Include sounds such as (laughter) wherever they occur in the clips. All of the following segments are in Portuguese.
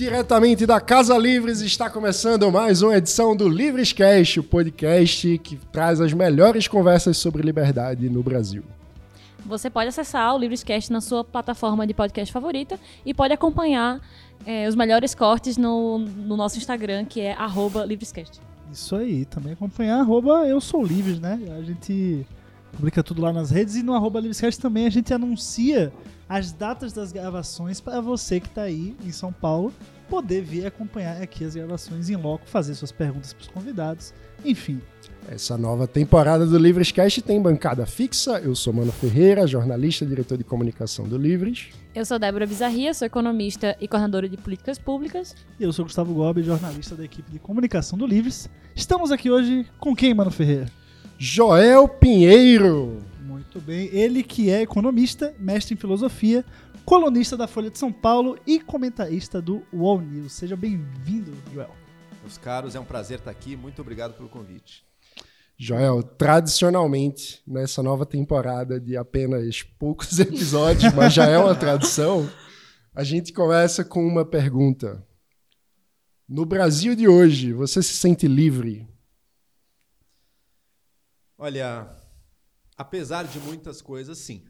Diretamente da Casa Livres está começando mais uma edição do Livrescast, o podcast que traz as melhores conversas sobre liberdade no Brasil. Você pode acessar o Livrescast na sua plataforma de podcast favorita e pode acompanhar é, os melhores cortes no, no, nosso Instagram, que é Livrescast. Isso aí, também acompanhar arroba eu sou livres, né? A gente publica tudo lá nas redes e no arroba Livrescast também a gente anuncia as datas das gravações para você que está aí em São Paulo poder vir acompanhar aqui as gravações em loco, fazer suas perguntas para os convidados, enfim. Essa nova temporada do Livrescast tem bancada fixa. Eu sou Mano Ferreira, jornalista e diretor de comunicação do Livres. Eu sou Débora Bizarria, sou economista e coordenadora de políticas públicas. E eu sou Gustavo Gobi, jornalista da equipe de comunicação do Livres. Estamos aqui hoje com quem, Mano Ferreira? Joel Pinheiro. Muito bem. Ele que é economista, mestre em filosofia, colunista da Folha de São Paulo e comentarista do Wall News. Seja bem-vindo, Joel. Meus caros, é um prazer estar aqui. Muito obrigado pelo convite. Joel, tradicionalmente, nessa nova temporada de apenas poucos (laughs) episódios, mas já é uma tradição, a gente começa com uma pergunta. No Brasil de hoje, você se sente livre? Olha, apesar de muitas coisas, sim.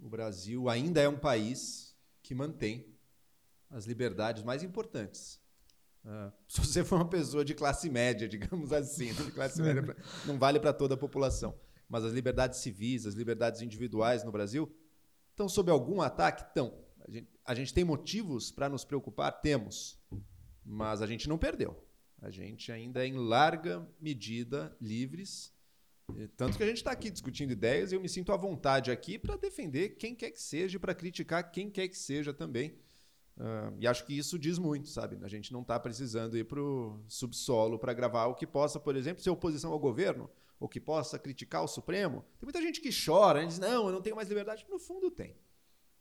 O Brasil ainda é um país que mantém as liberdades mais importantes. Uh, (laughs) se você for uma pessoa de classe média, (laughs) digamos assim, de classe média, pra, não vale para toda a população. Mas as liberdades civis, as liberdades individuais no Brasil estão sob algum ataque? Estão. A gente, a gente tem motivos para nos preocupar? Temos. Mas a gente não perdeu. A gente ainda é, em larga medida, livres tanto que a gente está aqui discutindo ideias e eu me sinto à vontade aqui para defender quem quer que seja, para criticar quem quer que seja também. Uh, e acho que isso diz muito, sabe? A gente não está precisando ir para o subsolo para gravar o que possa, por exemplo, ser oposição ao governo, ou que possa criticar o Supremo. Tem muita gente que chora, diz, não, eu não tenho mais liberdade. No fundo, tem.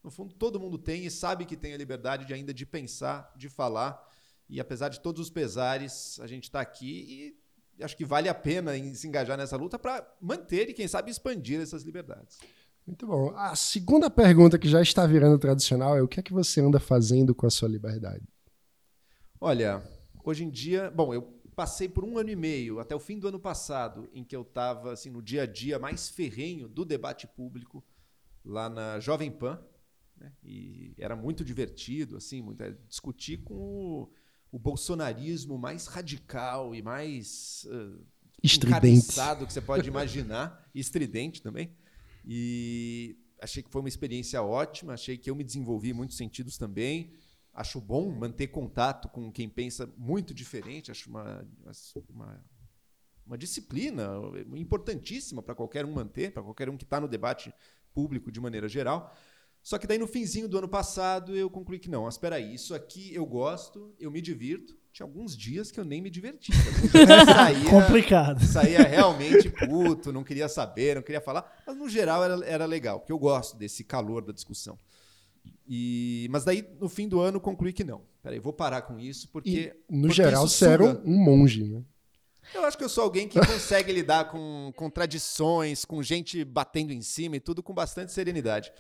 No fundo, todo mundo tem e sabe que tem a liberdade de ainda de pensar, de falar. E apesar de todos os pesares, a gente está aqui e acho que vale a pena se engajar nessa luta para manter e, quem sabe, expandir essas liberdades. Muito bom. A segunda pergunta que já está virando tradicional é o que é que você anda fazendo com a sua liberdade? Olha, hoje em dia, bom, eu passei por um ano e meio, até o fim do ano passado, em que eu estava assim, no dia a dia mais ferrenho do debate público lá na Jovem Pan. Né? E era muito divertido, assim, muito, é, discutir com o o bolsonarismo mais radical e mais uh, estridente que você pode imaginar, (laughs) estridente também. E achei que foi uma experiência ótima, achei que eu me desenvolvi em muitos sentidos também. Acho bom manter contato com quem pensa muito diferente, acho uma, uma, uma disciplina importantíssima para qualquer um manter, para qualquer um que está no debate público de maneira geral. Só que daí no finzinho do ano passado eu concluí que não, mas espera aí, isso aqui eu gosto, eu me divirto. Tinha alguns dias que eu nem me divertia. saía, (laughs) Complicado. Saía realmente puto, não queria saber, não queria falar. Mas no geral era, era legal, porque eu gosto desse calor da discussão. E, mas daí, no fim do ano, concluí que não. Peraí, vou parar com isso, porque. E, no porque geral, você era um monge, né? Eu acho que eu sou alguém que consegue lidar com contradições, com gente batendo em cima e tudo com bastante serenidade.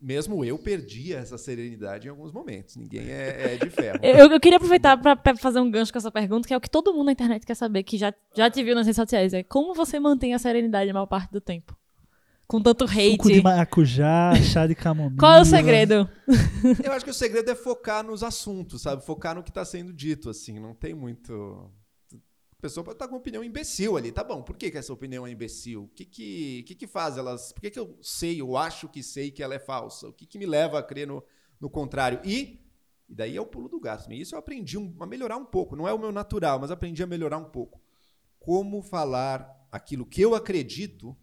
Mesmo eu perdi essa serenidade em alguns momentos. Ninguém é, é de ferro. eu, eu, queria aproveitar para fazer um gancho com essa pergunta, que é o que todo mundo na internet quer saber, que já, já te viu nas redes sociais. É como você mantém a serenidade a maior parte do tempo? Com tanto hate. Suco de maracujá, chá de camomila. Qual é o segredo? Eu acho que o segredo é focar nos assuntos, sabe? Focar no que está sendo dito, assim. Não tem muito a pessoa pode estar com uma opinião imbecil ali. Tá bom, por que, que essa opinião é imbecil? O que que, que, que faz elas. Por que, que eu sei, eu acho que sei que ela é falsa? O que, que me leva a crer no, no contrário? E, e daí é o pulo do gato. Isso eu aprendi um, a melhorar um pouco. Não é o meu natural, mas aprendi a melhorar um pouco. Como falar aquilo que eu acredito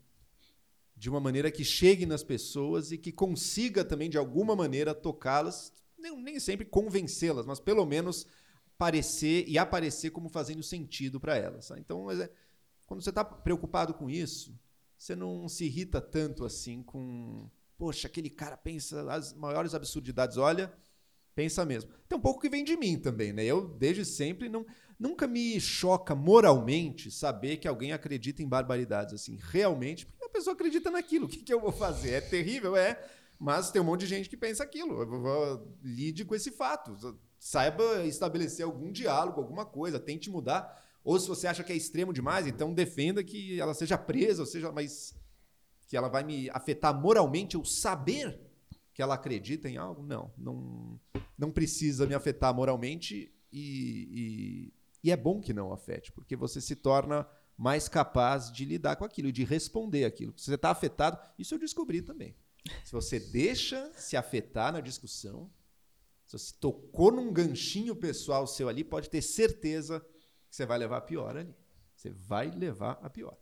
de uma maneira que chegue nas pessoas e que consiga também, de alguma maneira, tocá-las, nem, nem sempre convencê-las, mas pelo menos parecer e aparecer como fazendo sentido para elas. Então, é, quando você está preocupado com isso, você não se irrita tanto assim com, poxa, aquele cara pensa as maiores absurdidades. Olha, pensa mesmo. Tem um pouco que vem de mim também, né? Eu desde sempre não, nunca me choca moralmente saber que alguém acredita em barbaridades assim, realmente, porque a pessoa acredita naquilo. O que, que eu vou fazer? É terrível, é. Mas tem um monte de gente que pensa aquilo. Eu vou, lide com esse fato saiba estabelecer algum diálogo, alguma coisa, tente mudar. Ou se você acha que é extremo demais, então defenda que ela seja presa, ou seja, mas que ela vai me afetar moralmente, eu saber que ela acredita em algo, não, não, não precisa me afetar moralmente e, e, e é bom que não afete, porque você se torna mais capaz de lidar com aquilo e de responder aquilo. Se você está afetado, isso eu descobri também. Se você (laughs) deixa se afetar na discussão, se você tocou num ganchinho pessoal seu ali, pode ter certeza que você vai levar a pior ali. Você vai levar a pior.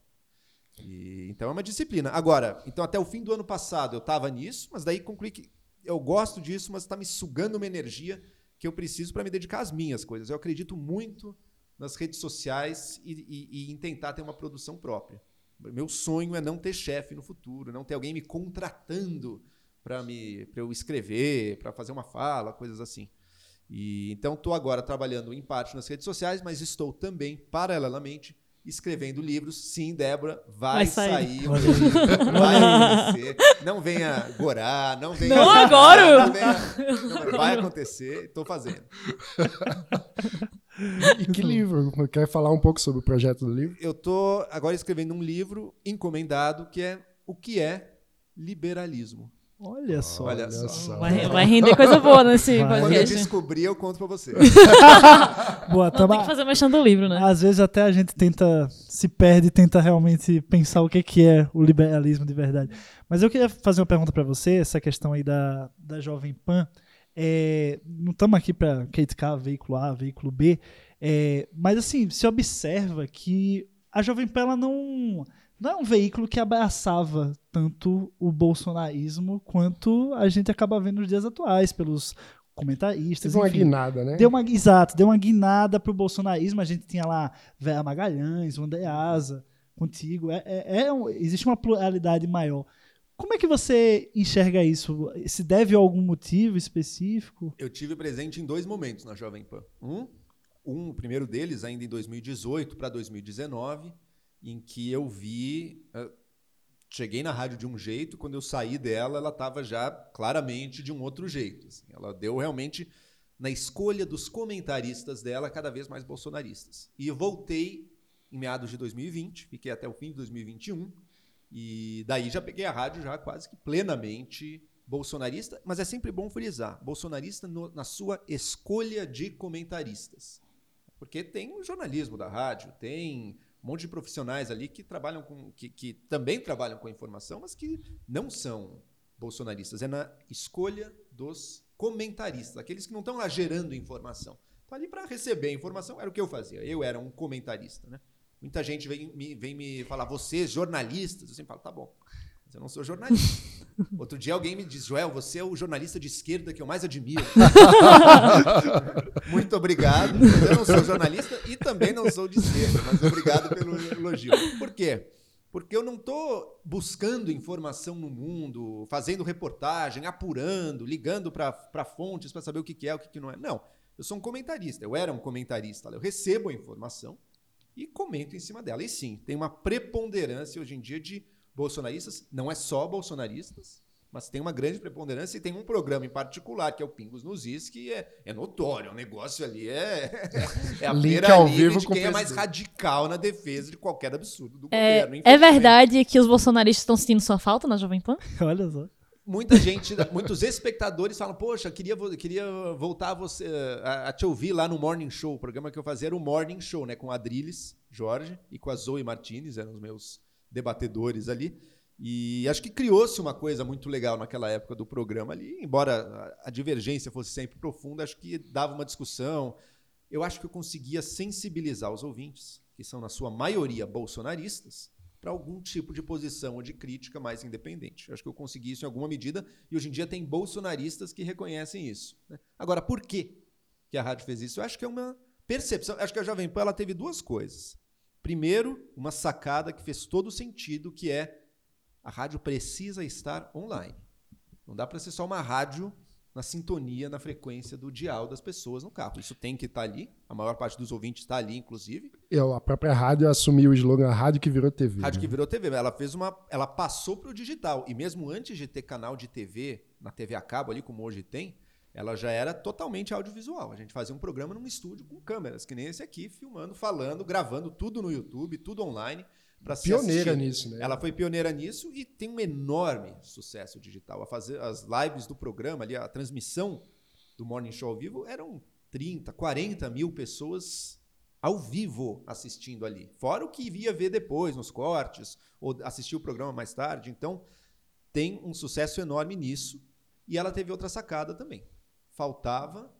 E, então é uma disciplina. Agora, então até o fim do ano passado eu estava nisso, mas daí concluí que eu gosto disso, mas está me sugando uma energia que eu preciso para me dedicar às minhas coisas. Eu acredito muito nas redes sociais e, e, e em tentar ter uma produção própria. Meu sonho é não ter chefe no futuro, não ter alguém me contratando para me pra eu escrever, para fazer uma fala, coisas assim. E então estou agora trabalhando em parte nas redes sociais, mas estou também paralelamente escrevendo livros. Sim, Débora, vai, vai sair. sair um (laughs) vai acontecer. Não venha gorar, não venha. Não agora! Não venha, não, vai acontecer, estou fazendo. E que livro? Quer falar um pouco sobre o projeto do livro? Eu estou agora escrevendo um livro encomendado que é O que é Liberalismo. Olha só. Olha, só. Vai, vai, render coisa boa nesse vai. Quando eu descobrir, eu conto pra você. (laughs) Boa, Não, tem que fazer mexendo do livro, né? Às vezes até a gente tenta, se perde e tenta realmente pensar o que, que é o liberalismo de verdade. Mas eu queria fazer uma pergunta para você, essa questão aí da, da Jovem Pan. É, não estamos aqui para criticar veículo A, veículo B, é, mas assim, se observa que a Jovem Pan ela não não é um veículo que abraçava tanto o bolsonarismo quanto a gente acaba vendo nos dias atuais, pelos comentaristas. Deu uma guinada, né? Deu uma, exato, deu uma guinada pro bolsonarismo. A gente tinha lá Vera Magalhães, o Andreasa, contigo. É, é, é um, existe uma pluralidade maior. Como é que você enxerga isso? Se deve a algum motivo específico? Eu tive presente em dois momentos na Jovem Pan. Um, um o primeiro deles, ainda em 2018 para 2019, em que eu vi. Uh, cheguei na rádio de um jeito, quando eu saí dela, ela estava já claramente de um outro jeito. Assim. Ela deu realmente na escolha dos comentaristas dela cada vez mais bolsonaristas. E voltei em meados de 2020, fiquei até o fim de 2021, e daí já peguei a rádio já quase que plenamente bolsonarista, mas é sempre bom frisar, bolsonarista no, na sua escolha de comentaristas. Porque tem o jornalismo da rádio, tem um monte de profissionais ali que trabalham com que, que também trabalham com a informação, mas que não são bolsonaristas. É na escolha dos comentaristas, aqueles que não estão lá gerando informação. Estão ali para receber informação, era o que eu fazia. Eu era um comentarista. Né? Muita gente vem, me, vem me falar, vocês, jornalistas, eu sempre falo, tá bom, mas eu não sou jornalista. (laughs) Outro dia alguém me diz, Joel, você é o jornalista de esquerda que eu mais admiro. (laughs) Muito obrigado. Eu não sou jornalista e também não sou de esquerda, mas obrigado pelo elogio. Por quê? Porque eu não estou buscando informação no mundo, fazendo reportagem, apurando, ligando para fontes para saber o que, que é, o que, que não é. Não. Eu sou um comentarista. Eu era um comentarista. Eu recebo a informação e comento em cima dela. E sim, tem uma preponderância hoje em dia de bolsonaristas, não é só bolsonaristas, mas tem uma grande preponderância e tem um programa em particular, que é o Pingos nos Is, que é, é notório, o negócio ali é, (laughs) é a Link ao vivo de quem é mais radical na defesa de qualquer absurdo do é, governo. É verdade que os bolsonaristas estão sentindo sua falta na Jovem Pan? (laughs) Olha só. Muita gente, muitos espectadores falam, poxa, queria, queria voltar a, você, a, a, te ouvir lá no Morning Show. O programa que eu fazia era o Morning Show, né? Com a Adriles Jorge e com a Zoe Martinez, eram os meus debatedores ali. E acho que criou-se uma coisa muito legal naquela época do programa ali, embora a divergência fosse sempre profunda, acho que dava uma discussão. Eu acho que eu conseguia sensibilizar os ouvintes, que são na sua maioria bolsonaristas, para algum tipo de posição ou de crítica mais independente. Eu acho que eu consegui isso em alguma medida e hoje em dia tem bolsonaristas que reconhecem isso. Né? Agora, por que, que a rádio fez isso? Eu acho que é uma percepção. Acho que a Jovem Pan ela teve duas coisas. Primeiro, uma sacada que fez todo sentido, que é a rádio precisa estar online. Não dá para ser só uma rádio na sintonia, na frequência do dial das pessoas no carro. Isso tem que estar tá ali. A maior parte dos ouvintes está ali, inclusive. Eu, a própria rádio assumiu o slogan rádio que virou TV. Rádio né? que virou TV. Ela fez uma, ela passou para o digital. E mesmo antes de ter canal de TV na TV a cabo ali, como hoje tem, ela já era totalmente audiovisual. A gente fazia um programa num estúdio com câmeras, que nem esse aqui, filmando, falando, gravando tudo no YouTube, tudo online. para ser Pioneira nisso, né? Ela foi pioneira nisso e tem um enorme sucesso digital. A fazer as lives do programa ali, a transmissão do Morning Show ao vivo eram 30, 40 mil pessoas ao vivo assistindo ali. Fora o que ia ver depois, nos cortes, ou assistir o programa mais tarde. Então, tem um sucesso enorme nisso. E ela teve outra sacada também. Faltava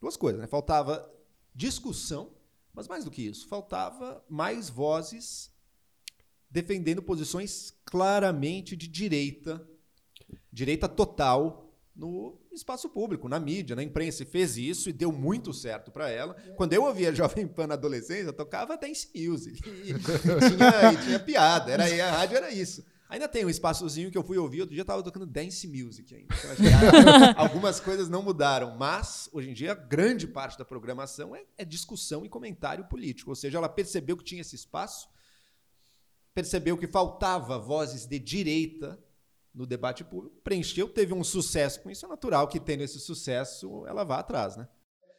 duas coisas, né? Faltava discussão, mas mais do que isso, faltava mais vozes defendendo posições claramente de direita, direita total no espaço público, na mídia, na imprensa. E fez isso e deu muito certo para ela. Quando eu ouvia Jovem Pan na adolescência, eu tocava Dance Music. E, e tinha, e tinha piada. Era, a rádio era isso. Ainda tem um espaçozinho que eu fui ouvir, outro dia estava tocando Dance Music ainda. Então, que, (laughs) algumas coisas não mudaram, mas hoje em dia grande parte da programação é, é discussão e comentário político. Ou seja, ela percebeu que tinha esse espaço, percebeu que faltava vozes de direita no debate público, preencheu, teve um sucesso com isso, é natural que tendo esse sucesso ela vá atrás, né?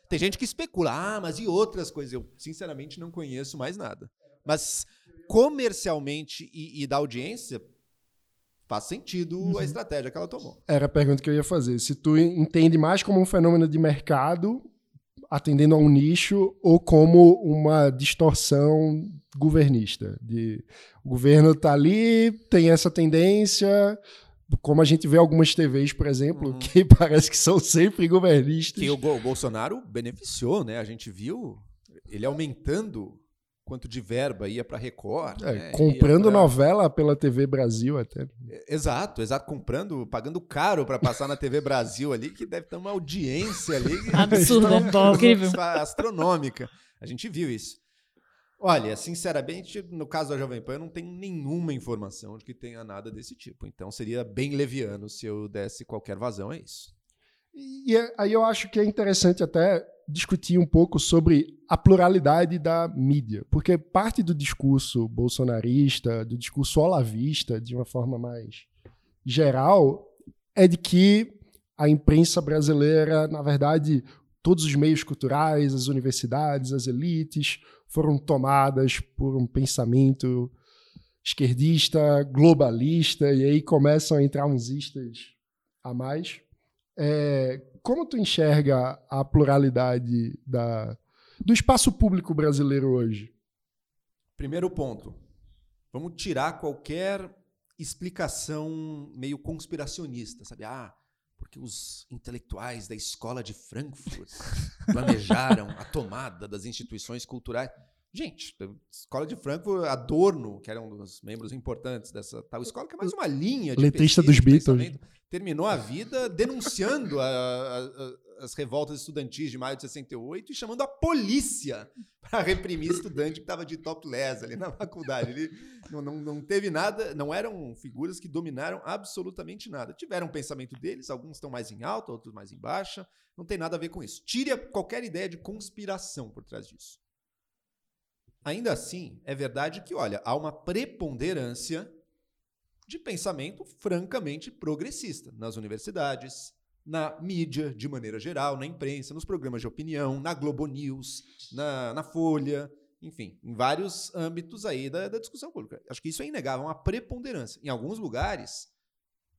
Tem gente que especula, ah, mas e outras coisas? Eu, sinceramente, não conheço mais nada. Mas comercialmente e, e da audiência, faz sentido Uhum. a estratégia que ela tomou. Era a pergunta que eu ia fazer. Se tu entende mais como um fenômeno de mercado, atendendo a um nicho, ou como uma distorção governista. De, o governo está ali, tem essa tendência, como a gente vê algumas TVs, por exemplo, Uhum. que (laughs) parece que são sempre governistas. Que o, Bolsonaro beneficiou, né? A gente viu ele aumentando quanto de verba ia para Record. É, né? comprando pra- novela pela TV Brasil até. Exato, exato, comprando, pagando caro para passar na TV Brasil ali, que deve ter uma audiência ali (laughs) Absurda. Incrível. astronômica. A gente viu isso. Olha, sinceramente, no caso da Jovem Pan, eu não tenho nenhuma informação de que tenha nada desse tipo. Então seria bem leviano se eu desse qualquer vazão a isso. E é- aí eu acho que é interessante até discutir um pouco sobre a pluralidade da mídia, porque parte do discurso bolsonarista, do discurso olavista, de uma forma mais geral, é de que a imprensa brasileira, na verdade, todos os meios culturais, as universidades, as elites, foram tomadas por um pensamento esquerdista, globalista, e aí começam a entrar uns istas a mais. É, como tu enxerga a pluralidade da, do espaço público brasileiro hoje? Primeiro ponto. Vamos tirar qualquer explicação meio conspiracionista, sabe? Ah, porque os intelectuais da escola de Frankfurt (laughs) planejaram a tomada das instituições culturais. Gente, escola de Frankfurt, Adorno, que era um dos membros importantes dessa tal escola, que é mais uma linha de Letrista dos Beatles. terminou a vida denunciando a- a- a- as revoltas estudantis de maio de 68 e chamando a polícia para reprimir estudante que estava de topless ali na faculdade. Ele não, não, não teve nada, não eram figuras que dominaram absolutamente nada. Tiveram um pensamento deles, alguns estão mais em alta, outros mais em baixa, não tem nada a ver com isso. Tire qualquer ideia de conspiração por trás disso. Ainda assim, é verdade que, olha, há uma preponderância de pensamento francamente progressista nas universidades, na mídia de maneira geral, na imprensa, nos programas de opinião, na Globo News, na, na Folha, enfim, em vários âmbitos aí da, da discussão pública. Acho que isso é inegável, uma preponderância. Em alguns lugares,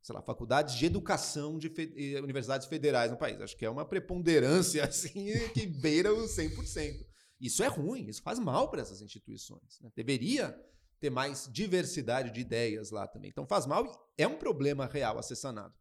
sei lá, faculdades de educação de fe- eh, universidades federais no país. Acho que é uma preponderância (laughs) assim que beira os 100%. Isso é ruim, isso faz mal para essas instituições. né? Deveria ter mais diversidade de ideias lá também. Então faz mal e é um problema real a ser sanado.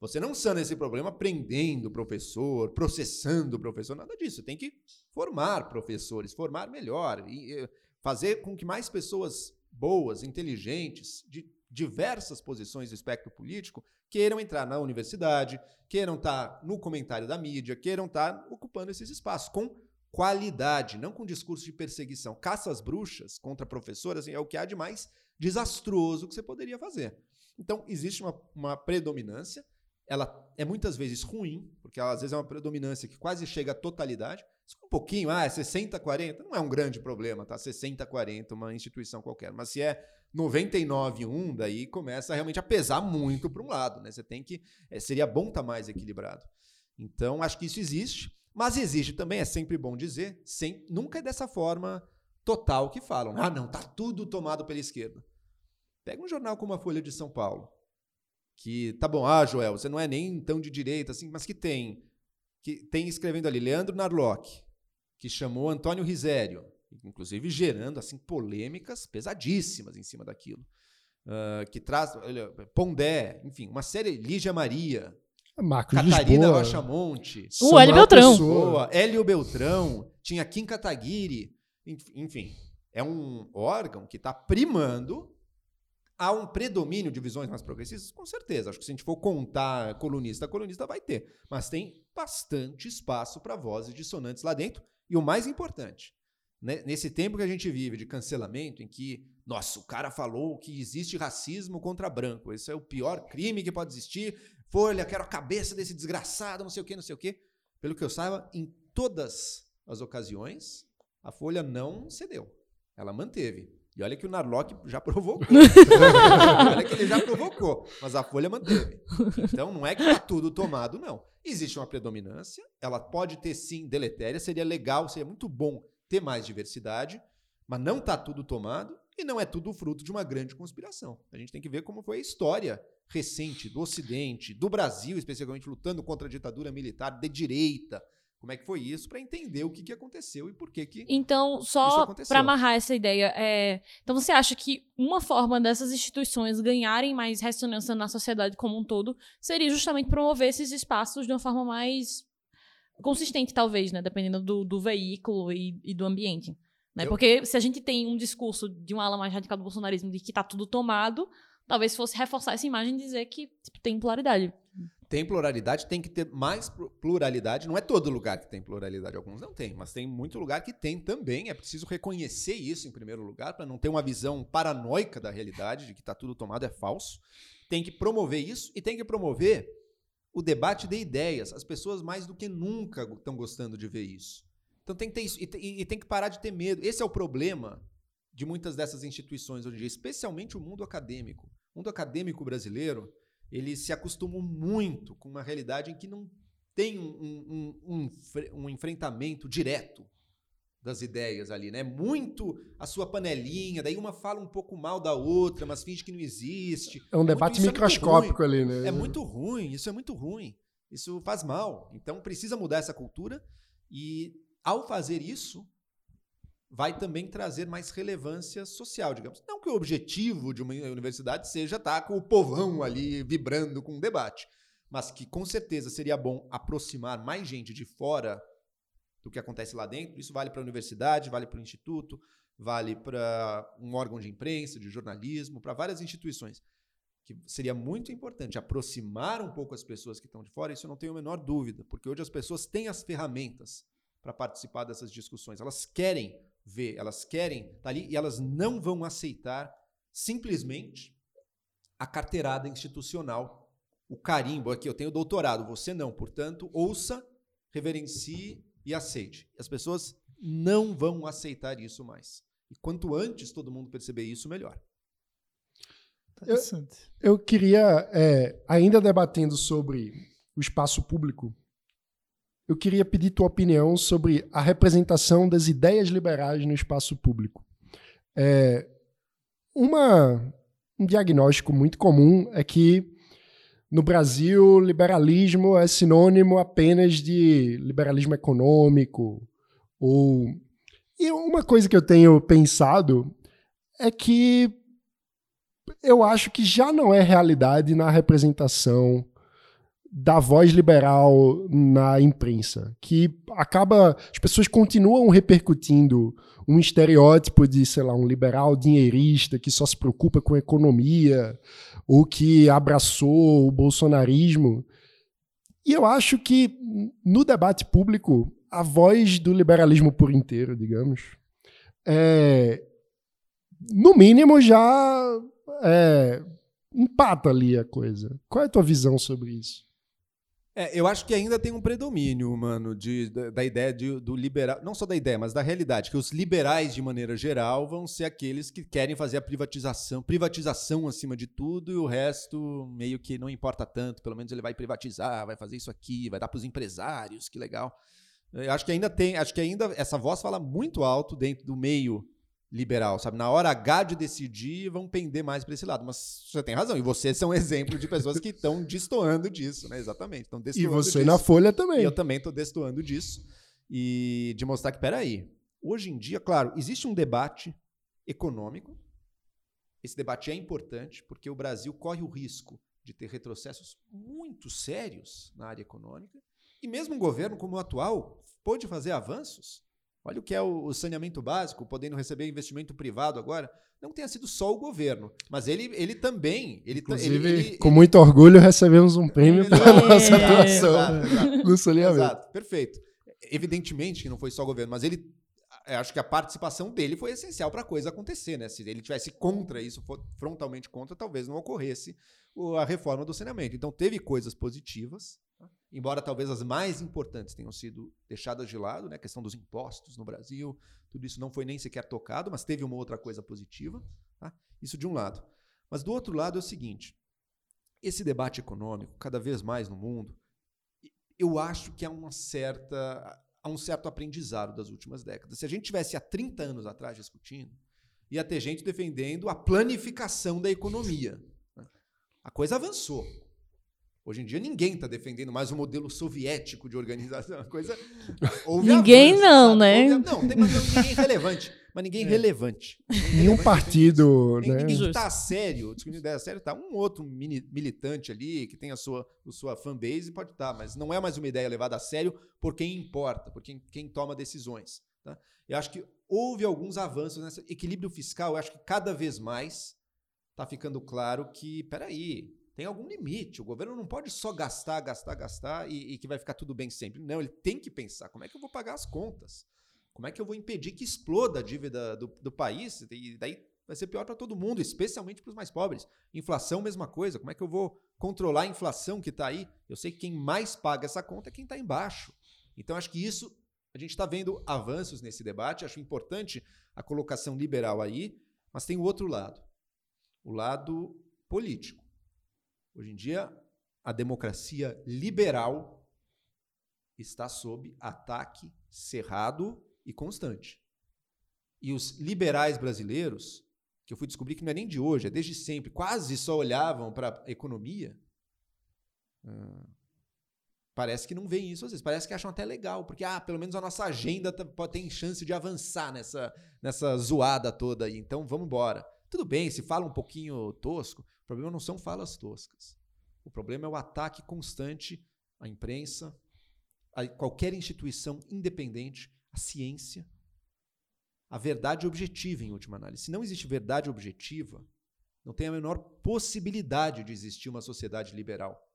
Você não sana esse problema prendendo o professor, processando o professor, nada disso. Tem que formar professores, formar melhor, e fazer com que mais pessoas boas, inteligentes, de diversas posições do espectro político, queiram entrar na universidade, queiram estar no comentário da mídia, queiram estar ocupando esses espaços com qualidade, não com discurso de perseguição. Caça às bruxas contra professores assim, é o que há de mais desastroso que você poderia fazer. Então, existe uma, uma predominância, ela é muitas vezes ruim, porque ela, às vezes é uma predominância que quase chega à totalidade. Um pouquinho, ah, é 60, 40, não é um grande problema, tá? 60, 40, uma instituição qualquer. Mas se é 99, 1, daí começa realmente a pesar muito para um lado, né? Você tem que. é, seria bom estar mais equilibrado. Então, acho que isso existe, mas existe também, é sempre bom dizer, sem, nunca é dessa forma total que falam. Ah, não, tá tudo tomado pela esquerda. Pega um jornal como a Folha de São Paulo, que tá bom, ah, Joel, você não é nem tão de direita assim, mas que tem que tem escrevendo ali Leandro Narlock, que chamou Antônio Risério, inclusive gerando assim polêmicas pesadíssimas em cima daquilo. Uh, que traz olha, Pondé, enfim, uma série Lígia Maria, Marcos Catarina Lisboa, Rocha Monte, O Hélio Beltrão. Pessoa. Hélio Beltrão, tinha Kim Kataguiri, enf- enfim, é um órgão que está primando há um predomínio de visões mais progressistas, com certeza. Acho que se a gente for contar colunista a colunista, vai ter. Mas tem bastante espaço para vozes dissonantes lá dentro. E o mais importante, né, nesse tempo que a gente vive de cancelamento, em que, nossa, o cara falou que existe racismo contra branco, esse é o pior crime que pode existir. Folha, quero a cabeça desse desgraçado, não sei o quê, não sei o quê. Pelo que eu saiba, em todas as ocasiões, a Folha não cedeu. Ela manteve. E olha que o Narlock já provocou. (laughs) olha que ele já provocou. Mas a Folha manteve. Então não é que está tudo tomado, não. Existe uma predominância. Ela pode ter sim deletéria. Seria legal, seria muito bom ter mais diversidade. Mas não está tudo tomado. E não é tudo fruto de uma grande conspiração. A gente tem que ver como foi a história recente do Ocidente, do Brasil, especialmente lutando contra a ditadura militar de direita. Como é que foi isso para entender o que, que aconteceu e por que que Então, só para amarrar essa ideia, é, então você acha que uma forma dessas instituições ganharem mais ressonância na sociedade como um todo seria justamente promover esses espaços de uma forma mais consistente, talvez, né? Dependendo do, do veículo e, e do ambiente. Né? Eu- Porque se a gente tem um discurso de uma ala mais radical do bolsonarismo de que tá tudo tomado, talvez fosse reforçar essa imagem e dizer que tipo, tem pluralidade. tem pluralidade, tem que ter mais plu- pluralidade. Não é todo lugar que tem pluralidade, alguns não tem, mas tem muito lugar que tem também. É preciso reconhecer isso em primeiro lugar, para não ter uma visão paranoica da realidade, de que está tudo tomado é falso. Tem que promover isso e tem que promover o debate de ideias. As pessoas mais do que nunca estão gostando de ver isso. Então tem que ter isso e, e- e tem que parar de ter medo. Esse é o problema de muitas dessas instituições hoje em dia, especialmente o mundo acadêmico. O mundo acadêmico brasileiro, ele se acostumou muito com uma realidade em que não tem um, um- um- um fre- enfrentamento direto das ideias ali, né? Muito a sua panelinha, daí uma fala um pouco mal da outra, mas finge que não existe. É um Muito- debate é muito microscópico ali, né? É muito ruim, isso é muito ruim. Isso faz mal. Então precisa mudar essa cultura e ao fazer isso vai também trazer mais relevância social, digamos. Não que o objetivo de uma universidade seja estar com o povão ali vibrando com o debate, mas que com certeza seria bom aproximar mais gente de fora do que acontece lá dentro. Isso vale para a universidade, vale para o instituto, vale para um órgão de imprensa, de jornalismo, para várias instituições que seria muito importante aproximar um pouco as pessoas que estão de fora, isso eu não tenho a menor dúvida, porque hoje as pessoas têm as ferramentas para participar dessas discussões. Elas querem ver, elas querem estar ali e elas não vão aceitar simplesmente a carteirada institucional, o carimbo aqui, eu tenho doutorado, você não, portanto, ouça, reverencie e aceite. As pessoas não vão aceitar isso mais. E quanto antes todo mundo perceber isso, melhor. Interessante. Eu queria, é, ainda debatendo sobre o espaço público, eu queria pedir tua opinião sobre a representação das ideias liberais no espaço público. É, uma, um diagnóstico muito comum é que no Brasil liberalismo é sinônimo apenas de liberalismo econômico ou e uma coisa que eu tenho pensado é que eu acho que já não é realidade na representação da voz liberal na imprensa, que acaba as pessoas continuam repercutindo um estereótipo de, sei lá, um liberal dinheirista que só se preocupa com economia ou que abraçou o bolsonarismo. E eu acho que no debate público a voz do liberalismo por inteiro, digamos, é, no mínimo já é, empata ali a coisa. Qual é a tua visão sobre isso? É, eu acho que ainda tem um predomínio, mano, de, da, da ideia de, do liberal. Não só da ideia, mas da realidade, que os liberais, de maneira geral, vão ser aqueles que querem fazer a privatização, privatização acima de tudo, e o resto meio que não importa tanto. Pelo menos ele vai privatizar, vai fazer isso aqui, vai dar para os empresários, que legal. Eu acho que ainda tem, acho que ainda essa voz fala muito alto dentro do meio liberal, sabe? Na hora H de decidir, vão pender mais para esse lado. Mas você tem razão. E você é um exemplo de pessoas que estão destoando disso, né? Exatamente. Estão e você disso. na Folha também. E eu também estou destoando disso. E de mostrar que, peraí, hoje em dia, claro, existe um debate econômico. Esse debate é importante porque o Brasil corre o risco de ter retrocessos muito sérios na área econômica. E mesmo um governo como o atual pôde fazer avanços Olha o que é o saneamento básico, podendo receber investimento privado agora. Não tenha sido só o governo, mas ele, ele também. Ele, Inclusive, ele, ele, com muito orgulho, recebemos um prêmio é, nossa atuação exato, exato. no saneamento. Exato, perfeito. Evidentemente que não foi só o governo, mas ele. Acho que a participação dele foi essencial para a coisa acontecer, né? Se ele tivesse contra isso, frontalmente contra, talvez não ocorresse a reforma do saneamento. Então teve coisas positivas, embora talvez as mais importantes tenham sido deixadas de lado, né? a questão dos impostos no Brasil, tudo isso não foi nem sequer tocado, mas teve uma outra coisa positiva. Tá? Isso de um lado. Mas do outro lado é o seguinte: esse debate econômico, cada vez mais no mundo, eu acho que há uma certa há um certo aprendizado das últimas décadas. Se a gente tivesse há 30 anos atrás discutindo, ia ter gente defendendo a planificação da economia. Né? A coisa avançou. Hoje em dia ninguém está defendendo mais o modelo soviético de organização. coisa. (laughs) ninguém avanço, não, sabe? né? Houve, não, tem mas ninguém (laughs) relevante. Mas ninguém é. relevante. Nenhum partido. né? Ninguém está a sério, discutindo ideia sério, tá um outro militante ali que tem a sua, a sua fanbase, pode estar, tá, mas não é mais uma ideia levada a sério por quem importa, por quem, quem toma decisões. Tá? Eu acho que houve alguns avanços nesse equilíbrio fiscal, eu acho que cada vez mais está ficando claro que, peraí, tem algum limite. O governo não pode só gastar, gastar, gastar e, e, que vai ficar tudo bem sempre. Não, ele tem que pensar como é que eu vou pagar as contas. Como é que eu vou impedir que exploda a dívida do, do país? E daí vai ser pior para todo mundo, especialmente para os mais pobres. Inflação, mesma coisa. Como é que eu vou controlar a inflação que está aí? Eu sei que quem mais paga essa conta é quem está embaixo. Então, acho que isso, a gente está vendo avanços nesse debate. Acho importante a colocação liberal aí, mas tem o outro lado o lado político. Hoje em dia, a democracia liberal está sob ataque cerrado e constante. E os liberais brasileiros, que eu fui descobrir que não é nem de hoje, é desde sempre, quase só olhavam para a economia. Ah, parece que não veem isso às vezes, parece que acham até legal, porque ah, pelo menos a nossa agenda tá, ter chance de avançar nessa, nessa zoada toda aí, então vamos embora. Tudo bem, se fala um pouquinho tosco, o problema não são falas toscas. O problema é o ataque constante à imprensa, a qualquer instituição independente, à ciência, à verdade objetiva, em última análise. Se não existe verdade objetiva, não tem a menor possibilidade de existir uma sociedade liberal.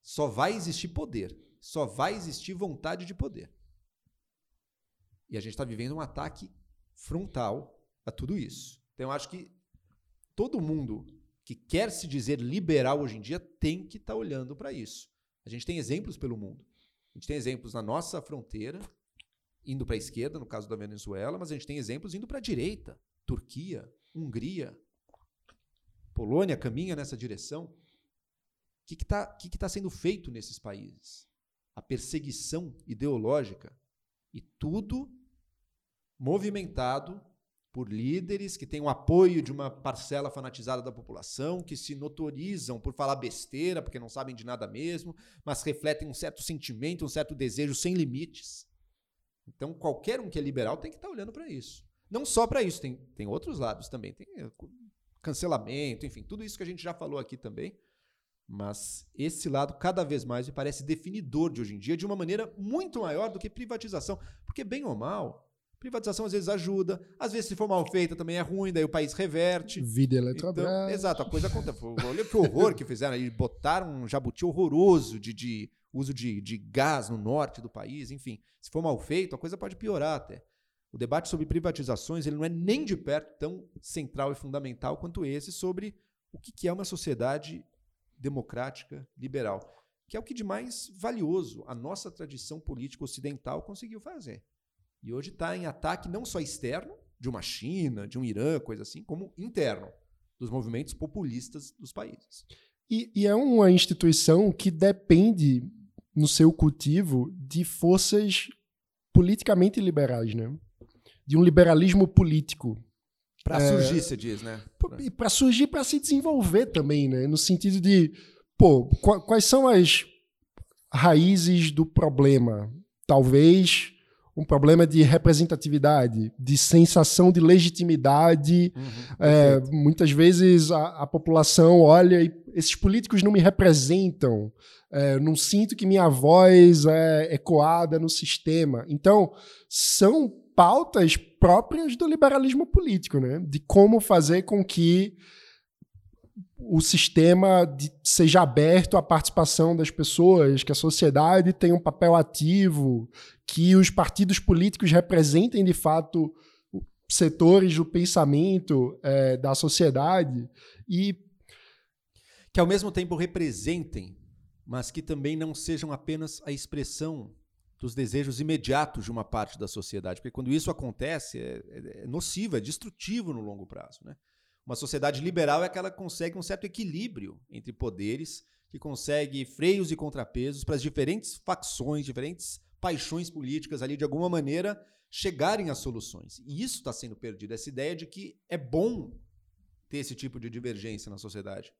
Só vai existir poder, só vai existir vontade de poder. E a gente está vivendo um ataque frontal a tudo isso. Então, eu acho que todo mundo que quer se dizer liberal hoje em dia tem que estar tá olhando para isso. A gente tem exemplos pelo mundo. A gente tem exemplos na nossa fronteira, indo para a esquerda, no caso da Venezuela, mas a gente tem exemplos indo para a direita. Turquia, Hungria, Polônia caminha nessa direção. O que está que que tá sendo feito nesses países? A perseguição ideológica. E tudo movimentado por líderes que têm o apoio de uma parcela fanatizada da população, que se notorizam por falar besteira, porque não sabem de nada mesmo, mas refletem um certo sentimento, um certo desejo sem limites. Então, qualquer um que é liberal tem que estar olhando para isso. Não só para isso, tem, tem outros lados também. Tem eh, cancelamento, enfim, tudo isso que a gente já falou aqui também. Mas esse lado, cada vez mais, me parece definidor de hoje em dia, de uma maneira muito maior do que privatização. Porque, bem ou mal, Privatização às vezes ajuda, às vezes se for mal feita também é ruim, daí o país reverte. Vida Eletrobras. Então, exato, a coisa acontece. (laughs) Olha que horror que fizeram aí, botaram um jabuti horroroso de, de uso de, de gás no norte do país, enfim. Se for mal feito, a coisa pode piorar até. O debate sobre privatizações ele não é nem de perto tão central e fundamental quanto esse sobre o que é uma sociedade democrática liberal. que é o que de mais valioso a nossa tradição política ocidental conseguiu fazer. E hoje está em ataque não só externo, de uma China, de um Irã, coisa assim, como interno, dos movimentos populistas dos países. E, e é uma instituição que depende, no seu cultivo, de forças politicamente liberais, né? De um liberalismo político. Para é, surgir, você diz, né? E para surgir, para se desenvolver também, né? No sentido de, pô, quais são as raízes do problema? Talvez um problema de representatividade, de sensação de legitimidade. Uhum, é, muitas vezes a, a, população olha e esses políticos não me representam, é, não sinto que minha voz é ecoada no sistema. Então, são pautas próprias do liberalismo político, né? de como fazer com que o sistema de, seja aberto à participação das pessoas, que a sociedade tenha um papel ativo, que os partidos políticos representem de fato setores do pensamento é, da sociedade e que ao mesmo tempo representem, mas que também não sejam apenas a expressão dos desejos imediatos de uma parte da sociedade, porque quando isso acontece é, é, é nocivo, é destrutivo no longo prazo, né? Uma sociedade liberal é que ela consegue um certo equilíbrio entre poderes, que consegue freios e contrapesos para as diferentes facções, diferentes paixões políticas ali, de alguma maneira, chegarem a soluções. E isso está sendo perdido, essa ideia de que é bom ter esse tipo de divergência na sociedade,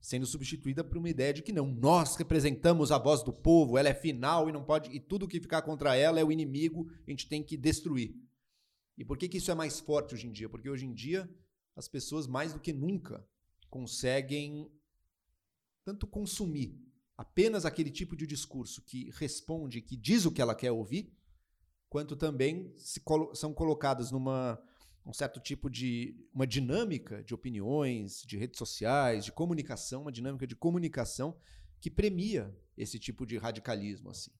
sendo substituída por uma ideia de que não, nós representamos a voz do povo, ela é final e não pode e tudo que ficar contra ela é o inimigo, a gente tem que destruir. E por que, que isso é mais forte hoje em dia? Porque hoje em dia as pessoas mais do que nunca conseguem tanto consumir apenas aquele tipo de discurso que responde, que diz o que ela quer ouvir, quanto também colo são colocadas numa um certo tipo de uma dinâmica de opiniões, de redes sociais, de comunicação, uma dinâmica de comunicação que premia esse tipo de radicalismo assim.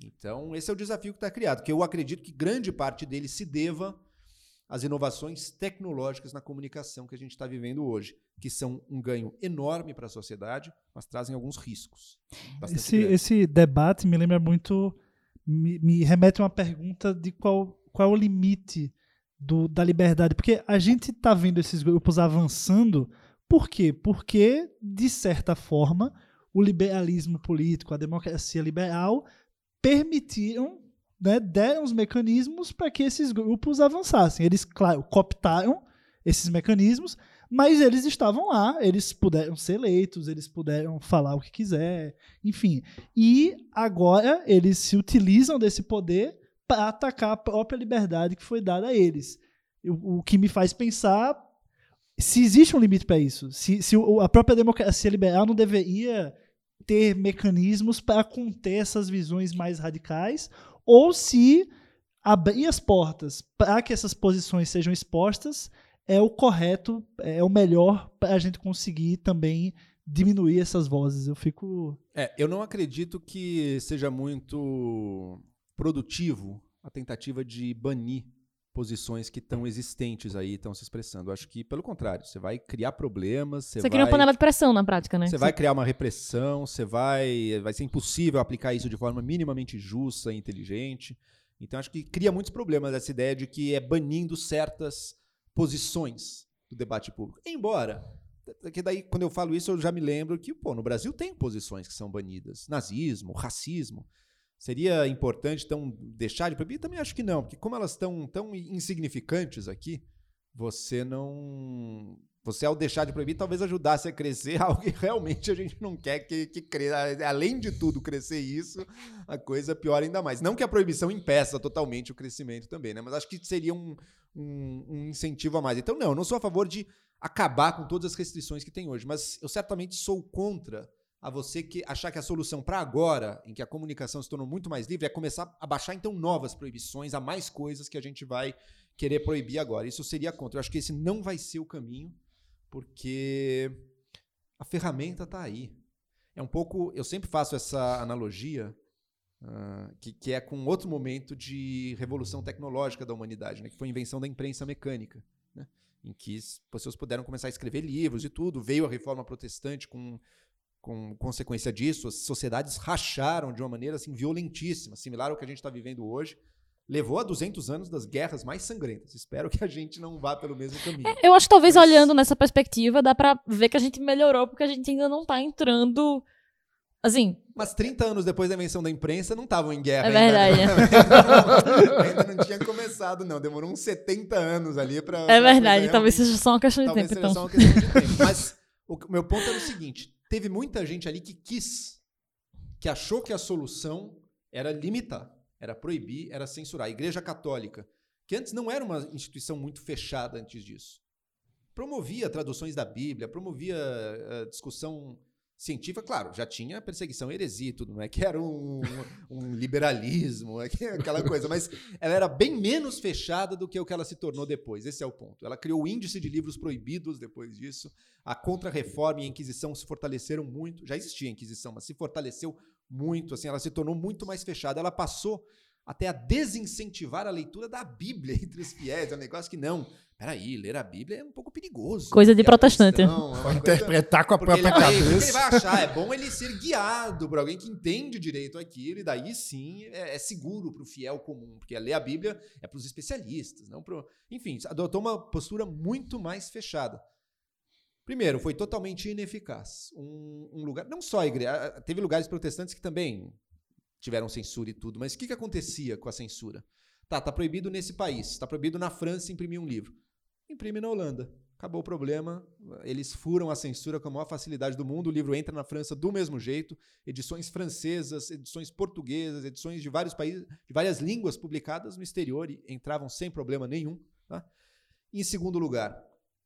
Então, esse é o desafio que está criado, que eu acredito que grande parte dele se deva as inovações tecnológicas na comunicação que a gente está vivendo hoje, que são um ganho enorme para a sociedade, mas trazem alguns riscos. Esse, esse, debate me lembra muito, me, me, remete a uma pergunta de qual, qual é o limite do, da liberdade, porque a gente está vendo esses grupos avançando, por quê? Porque, de certa forma, o liberalismo político, a democracia liberal permitiram né, deram os mecanismos para que esses grupos avançassem. Eles, claro, cooptaram esses mecanismos, mas eles estavam lá, eles puderam ser eleitos, eles puderam falar o que quiser, enfim. E agora eles se utilizam desse poder para atacar a própria liberdade que foi dada a eles. O, o que me faz pensar se existe um limite para isso, se, se a própria democracia liberal não deveria ter mecanismos para conter essas visões mais radicais, ou se abrir as portas para que essas posições sejam expostas é o correto, é o melhor para a gente conseguir também diminuir essas vozes. Eu fico. É, eu não acredito que seja muito produtivo a tentativa de banir posições que estão existentes aí, estão se expressando. Eu acho que, pelo contrário, você vai criar problemas. Você, você cria uma panela de pressão na prática, né? Você vai criar uma repressão, você vai. Vai ser impossível aplicar isso de forma minimamente justa e inteligente. Então, acho que cria muitos problemas essa ideia de que é banindo certas posições do debate público. Embora. Que daí, quando eu falo isso, eu já me lembro que, pô, no Brasil tem posições que são banidas. Nazismo, racismo. Seria importante, então, deixar de proibir? Também acho que não, porque como elas estão tão insignificantes aqui, você não. Você, ao deixar de proibir, talvez ajudasse a crescer (laughs) algo que realmente a gente não quer que, que cresça. Além de tudo, crescer isso, a coisa piora ainda mais. Não que a proibição impeça totalmente o crescimento também, né? Mas acho que seria um, um, um incentivo a mais. Então, não, eu não sou a favor de acabar com todas as restrições que tem hoje, mas eu certamente sou contra a você que achar que a solução para agora, em que a comunicação se tornou muito mais livre, é começar a baixar então novas proibições, a mais coisas que a gente vai querer proibir agora. Isso seria contra. Eu acho que esse não vai ser o caminho, porque a ferramenta está aí. É um pouco. Eu sempre faço essa analogia. Uh, que, que, é com outro momento de revolução tecnológica da humanidade, né, que foi a invenção da imprensa mecânica, né, em que as pessoas puderam começar a escrever livros e tudo. Veio a reforma protestante com com consequência disso, as sociedades racharam de uma maneira assim violentíssima, similar ao que a gente está vivendo hoje. Levou a 200 anos das guerras mais sangrentas. Espero que a gente não vá pelo mesmo caminho. Eu acho que talvez Mas- olhando nessa perspectiva dá pra ver que a gente melhorou, porque a gente ainda não tá entrando. Assim, Mas 30 anos depois da invenção da imprensa, não estavam em guerra É ainda. verdade. (laughs) ainda não tinha começado, não. Demorou uns 70 anos ali para. é verdade, talvez seja só uma questão de Talvez tempo, seja então. só uma questão de tempo. Mas o meu ponto era o seguinte: teve muita gente ali que quis, que achou que a solução era limitar, era proibir, era censurar. A Igreja Católica, que antes não era uma instituição muito fechada antes disso, promovia traduções da Bíblia, promovia eh, discussão científica, claro, já tinha perseguição heresia, tudo, não é que era um, um liberalismo, é é aquela coisa, mas ela era bem menos fechada do que o que ela se tornou depois. Esse é o ponto. Ela criou o índice de livros proibidos depois disso. A Contra-Reforma e a Inquisição se fortaleceram muito. Já existia a Inquisição, mas se fortaleceu muito. Assim, ela se tornou muito mais fechada. Ela passou até a desincentivar a leitura da Bíblia (laughs) entre os fiéis. É um negócio que não. Peraí, ler a Bíblia é um pouco perigoso. Coisa de E a protestante. cristão, é interpretar com a porque ele, própria vai, porque ele cabeça. vai achar, é bom ele ser guiado por alguém que entende direito aquilo, e daí sim é, é seguro para o fiel comum, porque ler a Bíblia é para os especialistas, não pro. Enfim, adotou uma postura muito mais fechada. Primeiro, foi totalmente ineficaz. Um, um lugar, não só a igreja, teve lugares protestantes que também tiveram censura e tudo, mas o que, que acontecia com a censura? Tá, tá proibido nesse país, tá proibido na França imprimir um livro. Imprime na Holanda. Acabou o problema. Eles furam a censura com a maior facilidade do mundo. O livro entra na França do mesmo jeito. Edições francesas, edições portuguesas, edições de vários países, de várias línguas publicadas no exterior e entravam sem problema nenhum. Tá? Em segundo lugar,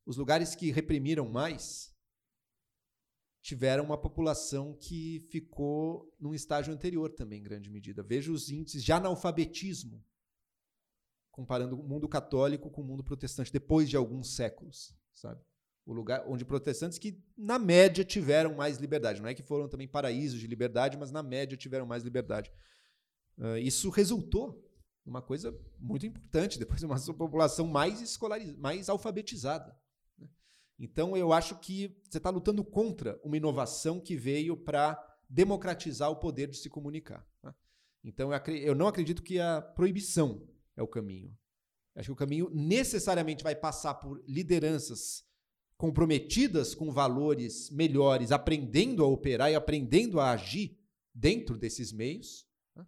os lugares que reprimiram mais tiveram uma população que ficou num estágio anterior também, em grande medida. Veja os índices de analfabetismo comparando o mundo católico com o mundo protestante depois de alguns séculos, sabe? O lugar onde protestantes que na média tiveram mais liberdade, não é que foram também paraísos de liberdade, mas na média tiveram mais liberdade. Ah, isso resultou numa coisa muito importante, depois de uma (laughs) população mais escolarizada, mais alfabetizada. né? Então eu acho que você está lutando contra uma inovação que veio para democratizar o poder de se comunicar. tá? Então eu, eu não acredito que a proibição é o caminho. Acho que o caminho necessariamente vai passar por lideranças comprometidas com valores melhores, aprendendo a operar e aprendendo a agir dentro desses meios. né?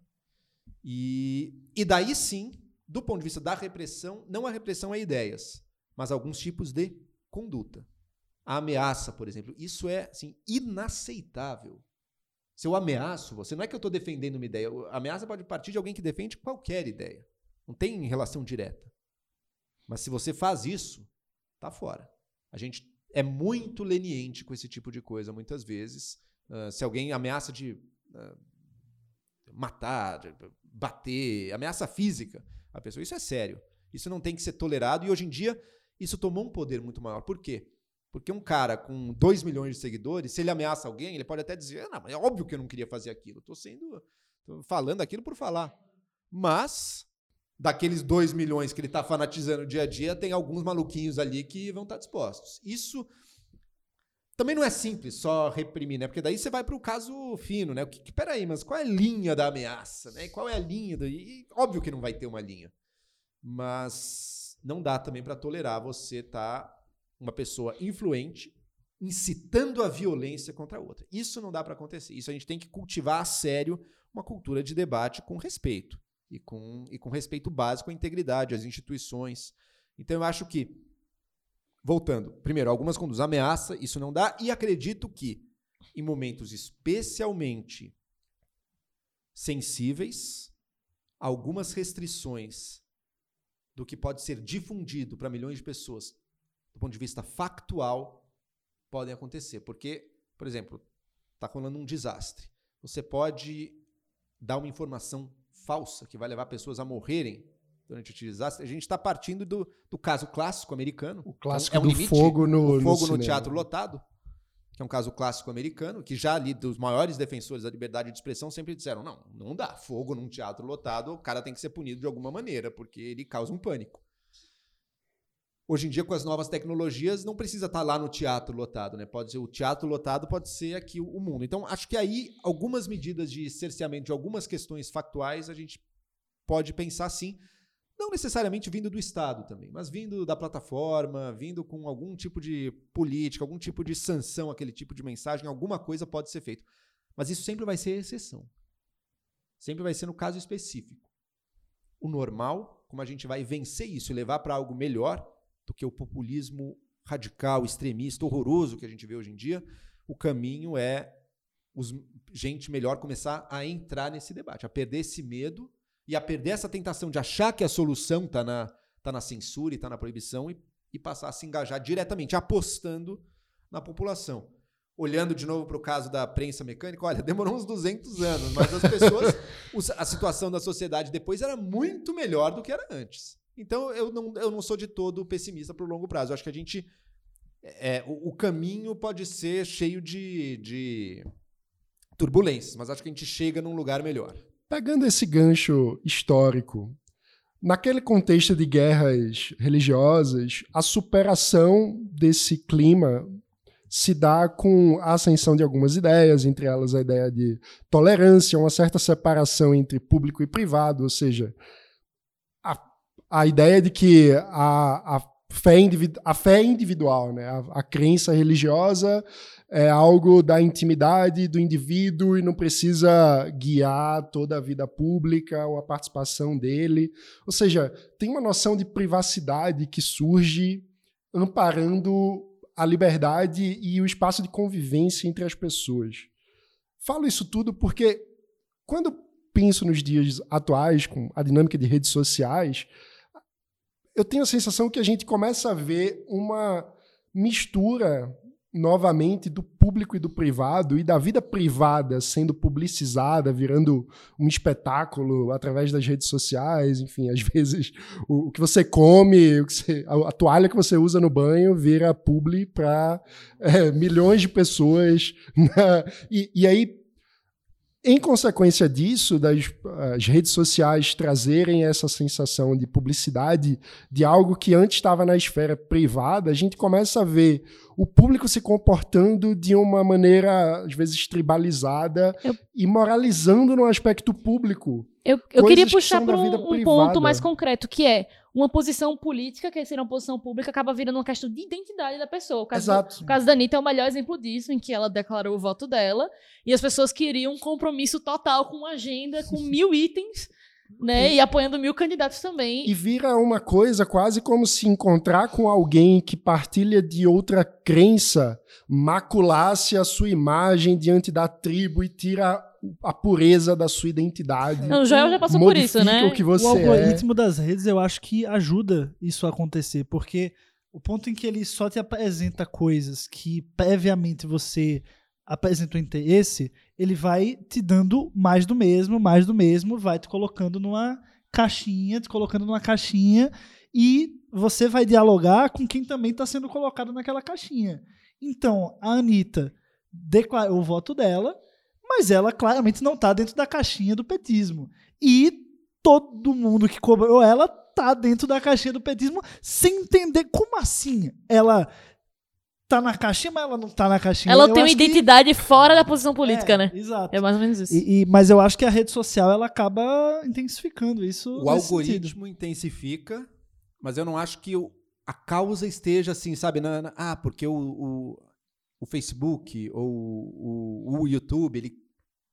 E, e daí sim, do ponto de vista da repressão, não a repressão a ideias, mas alguns tipos de conduta. A ameaça, por exemplo, isso é assim, inaceitável. Se eu ameaço você, não é que eu estou defendendo uma ideia. A ameaça pode partir de alguém que defende qualquer ideia. Não tem relação direta. Mas se você faz isso, tá fora. A gente é muito leniente com esse tipo de coisa, muitas vezes. Ah, se alguém ameaça de ah, matar, bater, ameaça física a pessoa, isso é sério. Isso não tem que ser tolerado e hoje em dia isso tomou um poder muito maior. Por quê? Porque um cara com 2 milhões de seguidores, se ele ameaça alguém, ele pode até dizer: "Ah, não, é óbvio que eu não queria fazer aquilo. Estou sendo. tô falando aquilo por falar. Mas, daqueles 2 milhões que ele está fanatizando dia a dia, tem alguns maluquinhos ali que vão estar dispostos. Isso também não é simples só reprimir, né? Porque daí você vai para o caso fino, né? O que, que- peraí, mas qual é a linha da ameaça, né? Qual é a linha? Do, e, óbvio que não vai ter uma linha. Mas não dá também para tolerar você estar uma pessoa influente incitando a violência contra a outra. Isso não dá para acontecer. Isso a gente tem que cultivar a sério uma cultura de debate com respeito e com, e com respeito básico à integridade, às instituições. Então eu acho que, voltando, primeiro, algumas conduzem ameaça, isso não dá, e acredito que em momentos especialmente sensíveis, algumas restrições do que pode ser difundido para milhões de pessoas do ponto de vista factual podem acontecer. Porque, por exemplo, está rolando um desastre. Você pode dar uma informação falsa que vai levar pessoas a morrerem durante o desastre. A gente está partindo do, do caso clássico americano. O clássico É um do limite, fogo no, o no fogo no, cinema. teatro lotado, que é um caso clássico americano, que já ali dos maiores defensores da liberdade de expressão sempre disseram: não, não dá fogo num teatro lotado, o cara tem que ser punido de alguma maneira, porque ele causa um pânico. Hoje em dia, com as novas tecnologias, não precisa estar lá no teatro lotado, né? Pode ser o teatro lotado, pode ser aqui o mundo. Então, acho que aí algumas medidas de cerceamento de algumas questões factuais a gente pode pensar sim. Não necessariamente vindo do Estado também, mas vindo da plataforma, vindo com algum tipo de política, algum tipo de sanção, aquele tipo de mensagem, alguma coisa pode ser feito. Mas isso sempre vai ser exceção. Sempre vai ser no caso específico. O normal, como a gente vai vencer isso e levar para algo melhor do que o populismo radical, extremista, horroroso que a gente vê hoje em dia, o caminho é os, gente melhor começar a entrar nesse debate, a perder esse medo e a perder essa tentação de achar que a solução está na, tá na censura e está na proibição e, e passar a se engajar diretamente, apostando na população. Olhando de novo para o caso da prensa mecânica, olha, demorou uns 200 anos, mas as pessoas, (laughs) a situação da sociedade depois era muito melhor do que era antes. Então eu não, eu não sou de todo pessimista para o longo prazo. Eu acho que a gente. É, o, o caminho pode ser cheio de, de turbulências, mas acho que a gente chega num lugar melhor. Pegando esse gancho histórico, naquele contexto de guerras religiosas, a superação desse clima se dá com a ascensão de algumas ideias, entre elas a ideia de tolerância, uma certa separação entre público e privado, ou seja, a ideia de que a, a, fé, a fé individual, né, a, a crença religiosa é algo da intimidade do indivíduo e não precisa guiar toda a vida pública ou a participação dele. Ou seja, tem uma noção de privacidade que surge amparando a liberdade e o espaço de convivência entre as pessoas. Falo isso tudo porque quando penso nos dias atuais, com a dinâmica de redes sociais, eu tenho a sensação que a gente começa a ver uma mistura novamente do público e do privado e da vida privada sendo publicizada, virando um espetáculo através das redes sociais, enfim, às (laughs) vezes o, o que você come, o que você, a, a, toalha que você usa no banho vira publi para é, milhões de pessoas. (laughs) Né? E, e aí em consequência disso, das redes sociais trazerem essa sensação de publicidade de algo que antes estava na esfera privada, a gente começa a ver o público se comportando de uma maneira, às vezes, tribalizada eu... e moralizando no aspecto público. Eu, eu queria puxar para um, um ponto mais concreto, que é uma posição política, que seria uma posição pública, acaba virando uma questão de identidade da pessoa. O caso, Exato. Do, o caso da Anitta é o melhor exemplo disso, em que ela declarou o voto dela e as pessoas queriam um compromisso total com uma agenda, com (laughs) mil itens né? E, e apoiando mil candidatos também. E vira uma coisa quase como se encontrar com alguém que partilha de outra crença maculasse a sua imagem diante da tribo e tira a pureza da sua identidade. Não, o Joel já passou por isso, né? O, que você o algoritmo é. das redes eu acho que ajuda isso a acontecer, porque o ponto em que ele só te apresenta coisas que previamente você apresenta o interesse, ele vai te dando mais do mesmo, mais do mesmo, vai te colocando numa caixinha, te colocando numa caixinha e você vai dialogar com quem também está sendo colocado naquela caixinha. Então, a Anitta declarou o voto dela, mas ela claramente não está dentro da caixinha do petismo. E todo mundo que cobrou ela tá dentro da caixinha do petismo sem entender como assim ela tá na caixinha, mas ela não tá na caixinha. Ela eu tem uma identidade que... fora da posição política, é, né? Exato. É mais ou menos isso. E, e, mas eu acho que a rede social ela acaba intensificando isso. O algoritmo sentido. intensifica, mas eu não acho que o, a causa esteja assim, sabe? Na, na, ah, porque o, o, o Facebook ou o, o, YouTube ele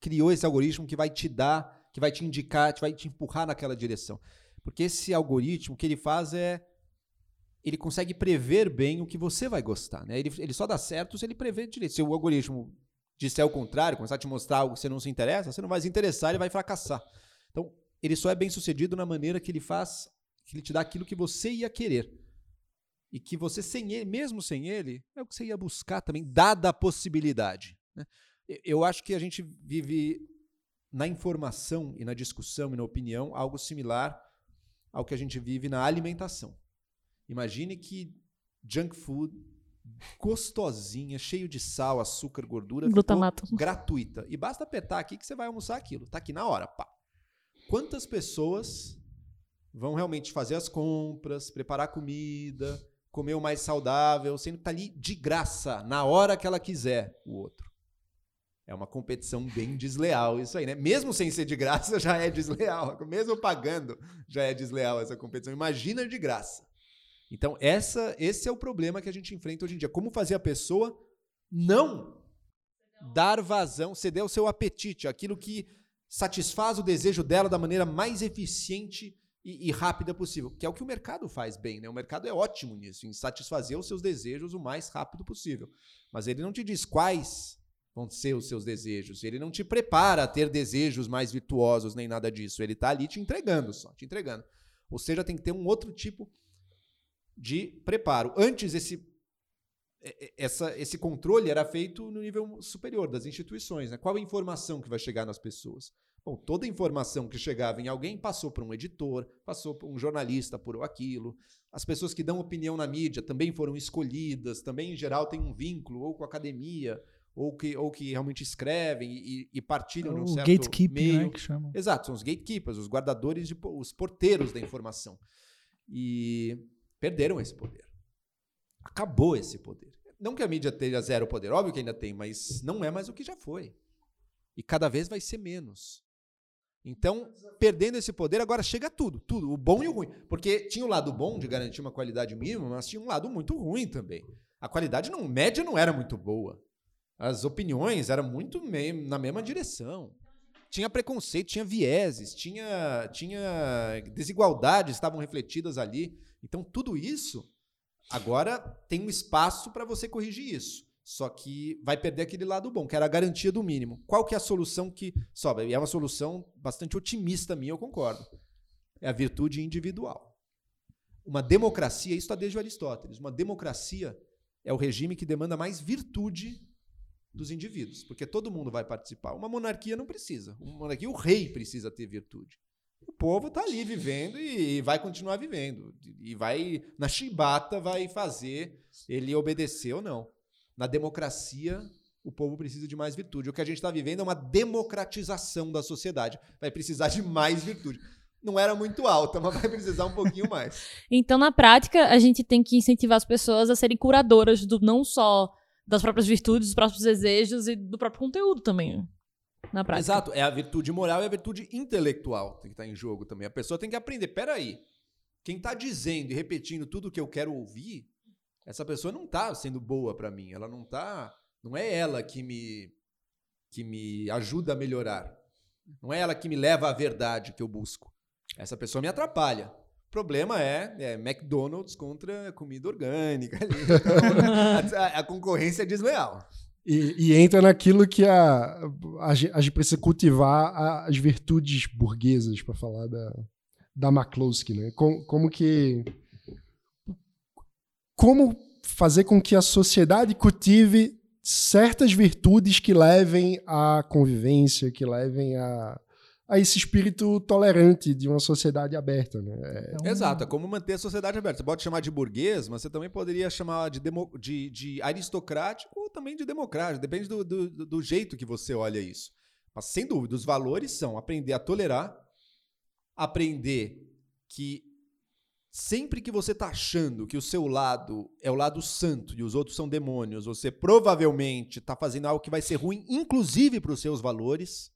criou esse algoritmo que vai te dar, que vai te indicar, que vai te empurrar naquela direção. Porque esse algoritmo, o que ele faz é ele consegue prever bem o que você vai gostar. Né? Ele, ele só dá certo se ele prever direito. Se o algoritmo disser o contrário, começar a te mostrar algo que você não se interessa, você não vai se interessar, ele vai fracassar. Então, ele só é bem sucedido na maneira que ele faz, que ele te dá aquilo que você ia querer. E que você, sem ele, mesmo sem ele, é o que você ia buscar também, dada a possibilidade. Né? Eu acho que a gente vive na informação e na discussão e na opinião algo similar ao que a gente vive na alimentação. Imagine que junk food gostosinha, cheio de sal, açúcar, gordura, glutamato gratuita. E basta apertar aqui que você vai almoçar aquilo. Tá aqui na hora, pá. Quantas pessoas vão realmente fazer as compras, preparar comida, comer o mais saudável, sendo que tá ali de graça, na hora que ela quiser, o outro. É uma competição bem (laughs) desleal isso aí, né? Mesmo sem ser de graça, já é desleal. Mesmo pagando, já é desleal essa competição. Imagina de graça. Então, essa, esse é o problema que a gente enfrenta hoje em dia. Como fazer a pessoa não dar vazão, ceder ao seu apetite, aquilo que satisfaz o desejo dela da maneira mais eficiente e, e, rápida possível, que é o que o mercado faz bem, né? O mercado é ótimo nisso, em satisfazer os seus desejos o mais rápido possível. Mas ele não te diz quais vão ser os seus desejos. Ele não te prepara a ter desejos mais virtuosos nem nada disso. Ele está ali te entregando só, te entregando. Ou seja, tem que ter um outro tipo de preparo. Antes esse essa, esse controle era feito no nível superior das instituições. Né? Qual a informação que vai chegar nas pessoas? Bom, toda informação que chegava em alguém passou por um editor, passou por um jornalista por aquilo. As pessoas que dão opinião na mídia também foram escolhidas, também em geral têm um vínculo ou com a academia ou que, ou que realmente escrevem e, e partilham é num certo gatekeeping, meio. Né, que chamam. Exato, são os gatekeepers, os guardadores, de, os porteiros da informação. E perderam esse poder. Acabou esse poder. Não que a mídia tenha zero poder, óbvio que ainda tem, mas não é mais o que já foi. E cada vez vai ser menos. Então, perdendo esse poder, agora chega tudo, tudo, o bom e o ruim. Porque tinha o lado bom de garantir uma qualidade mínima, mas tinha um lado muito ruim também. A qualidade não, média não era muito boa. As opiniões eram muito na mesma direção. Tinha preconceito, tinha vieses, tinha, tinha desigualdades estavam refletidas ali. Então, tudo isso agora tem um espaço para você corrigir isso. Só que vai perder aquele lado bom, que era a garantia do mínimo. Qual que é a solução que sobe? E é uma solução bastante otimista minha, eu concordo. É a virtude individual. Uma democracia, isso está desde Aristóteles, uma democracia é o regime que demanda mais virtude dos indivíduos, porque todo mundo vai participar. Uma monarquia não precisa. Uma monarquia, o rei precisa ter virtude. O povo está ali vivendo e vai continuar vivendo. E vai, na chibata, vai fazer ele obedecer ou não. Na democracia, o povo precisa de mais virtude. O que a gente está vivendo é uma democratização da sociedade. Vai precisar de mais virtude. Não era muito alta, mas vai precisar um pouquinho mais. (laughs) Então, na prática, a gente tem que incentivar as pessoas a serem curadoras do não só das próprias virtudes, dos próprios desejos e do próprio conteúdo também. Na prática. Exato, é a virtude moral e a virtude intelectual que está em jogo também. A pessoa tem que aprender. Peraí, quem está dizendo e repetindo tudo o que eu quero ouvir, essa pessoa não está sendo boa para mim. Ela não tá. Não é ela que me que me ajuda a melhorar. Não é ela que me leva à verdade que eu busco. Essa pessoa me atrapalha problema é, é, McDonald's contra comida orgânica. Então, (laughs) a, a, concorrência é desleal. E, e, entra naquilo que a, a, a, gente precisa cultivar as virtudes burguesas, para falar da, da McCloskey, né? Como que. Como fazer com que a sociedade cultive certas virtudes que levem à convivência, que levem a, a esse espírito tolerante de uma sociedade aberta. Né? É um... Exato, é como manter a sociedade aberta. Você pode chamar de burguês, mas você também poderia chamar de, demo... de, de aristocrático ou também de democrático, depende do, do, do jeito que você olha isso. Mas, sem dúvida, os valores são aprender a tolerar, aprender que sempre que você está achando que o seu lado é o lado santo e os outros são demônios, você provavelmente está fazendo algo que vai ser ruim, inclusive para os seus valores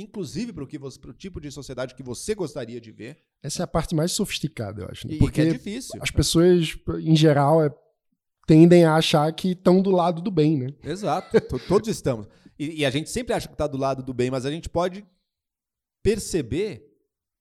inclusive para o tipo de sociedade que você gostaria de ver. Essa é a parte mais sofisticada, eu acho. Né? Porque é difícil. As pessoas, em geral, é, tendem a achar que estão do lado do bem, né? Exato. Todos estamos. E, e, a gente sempre acha que está do lado do bem, mas a gente pode perceber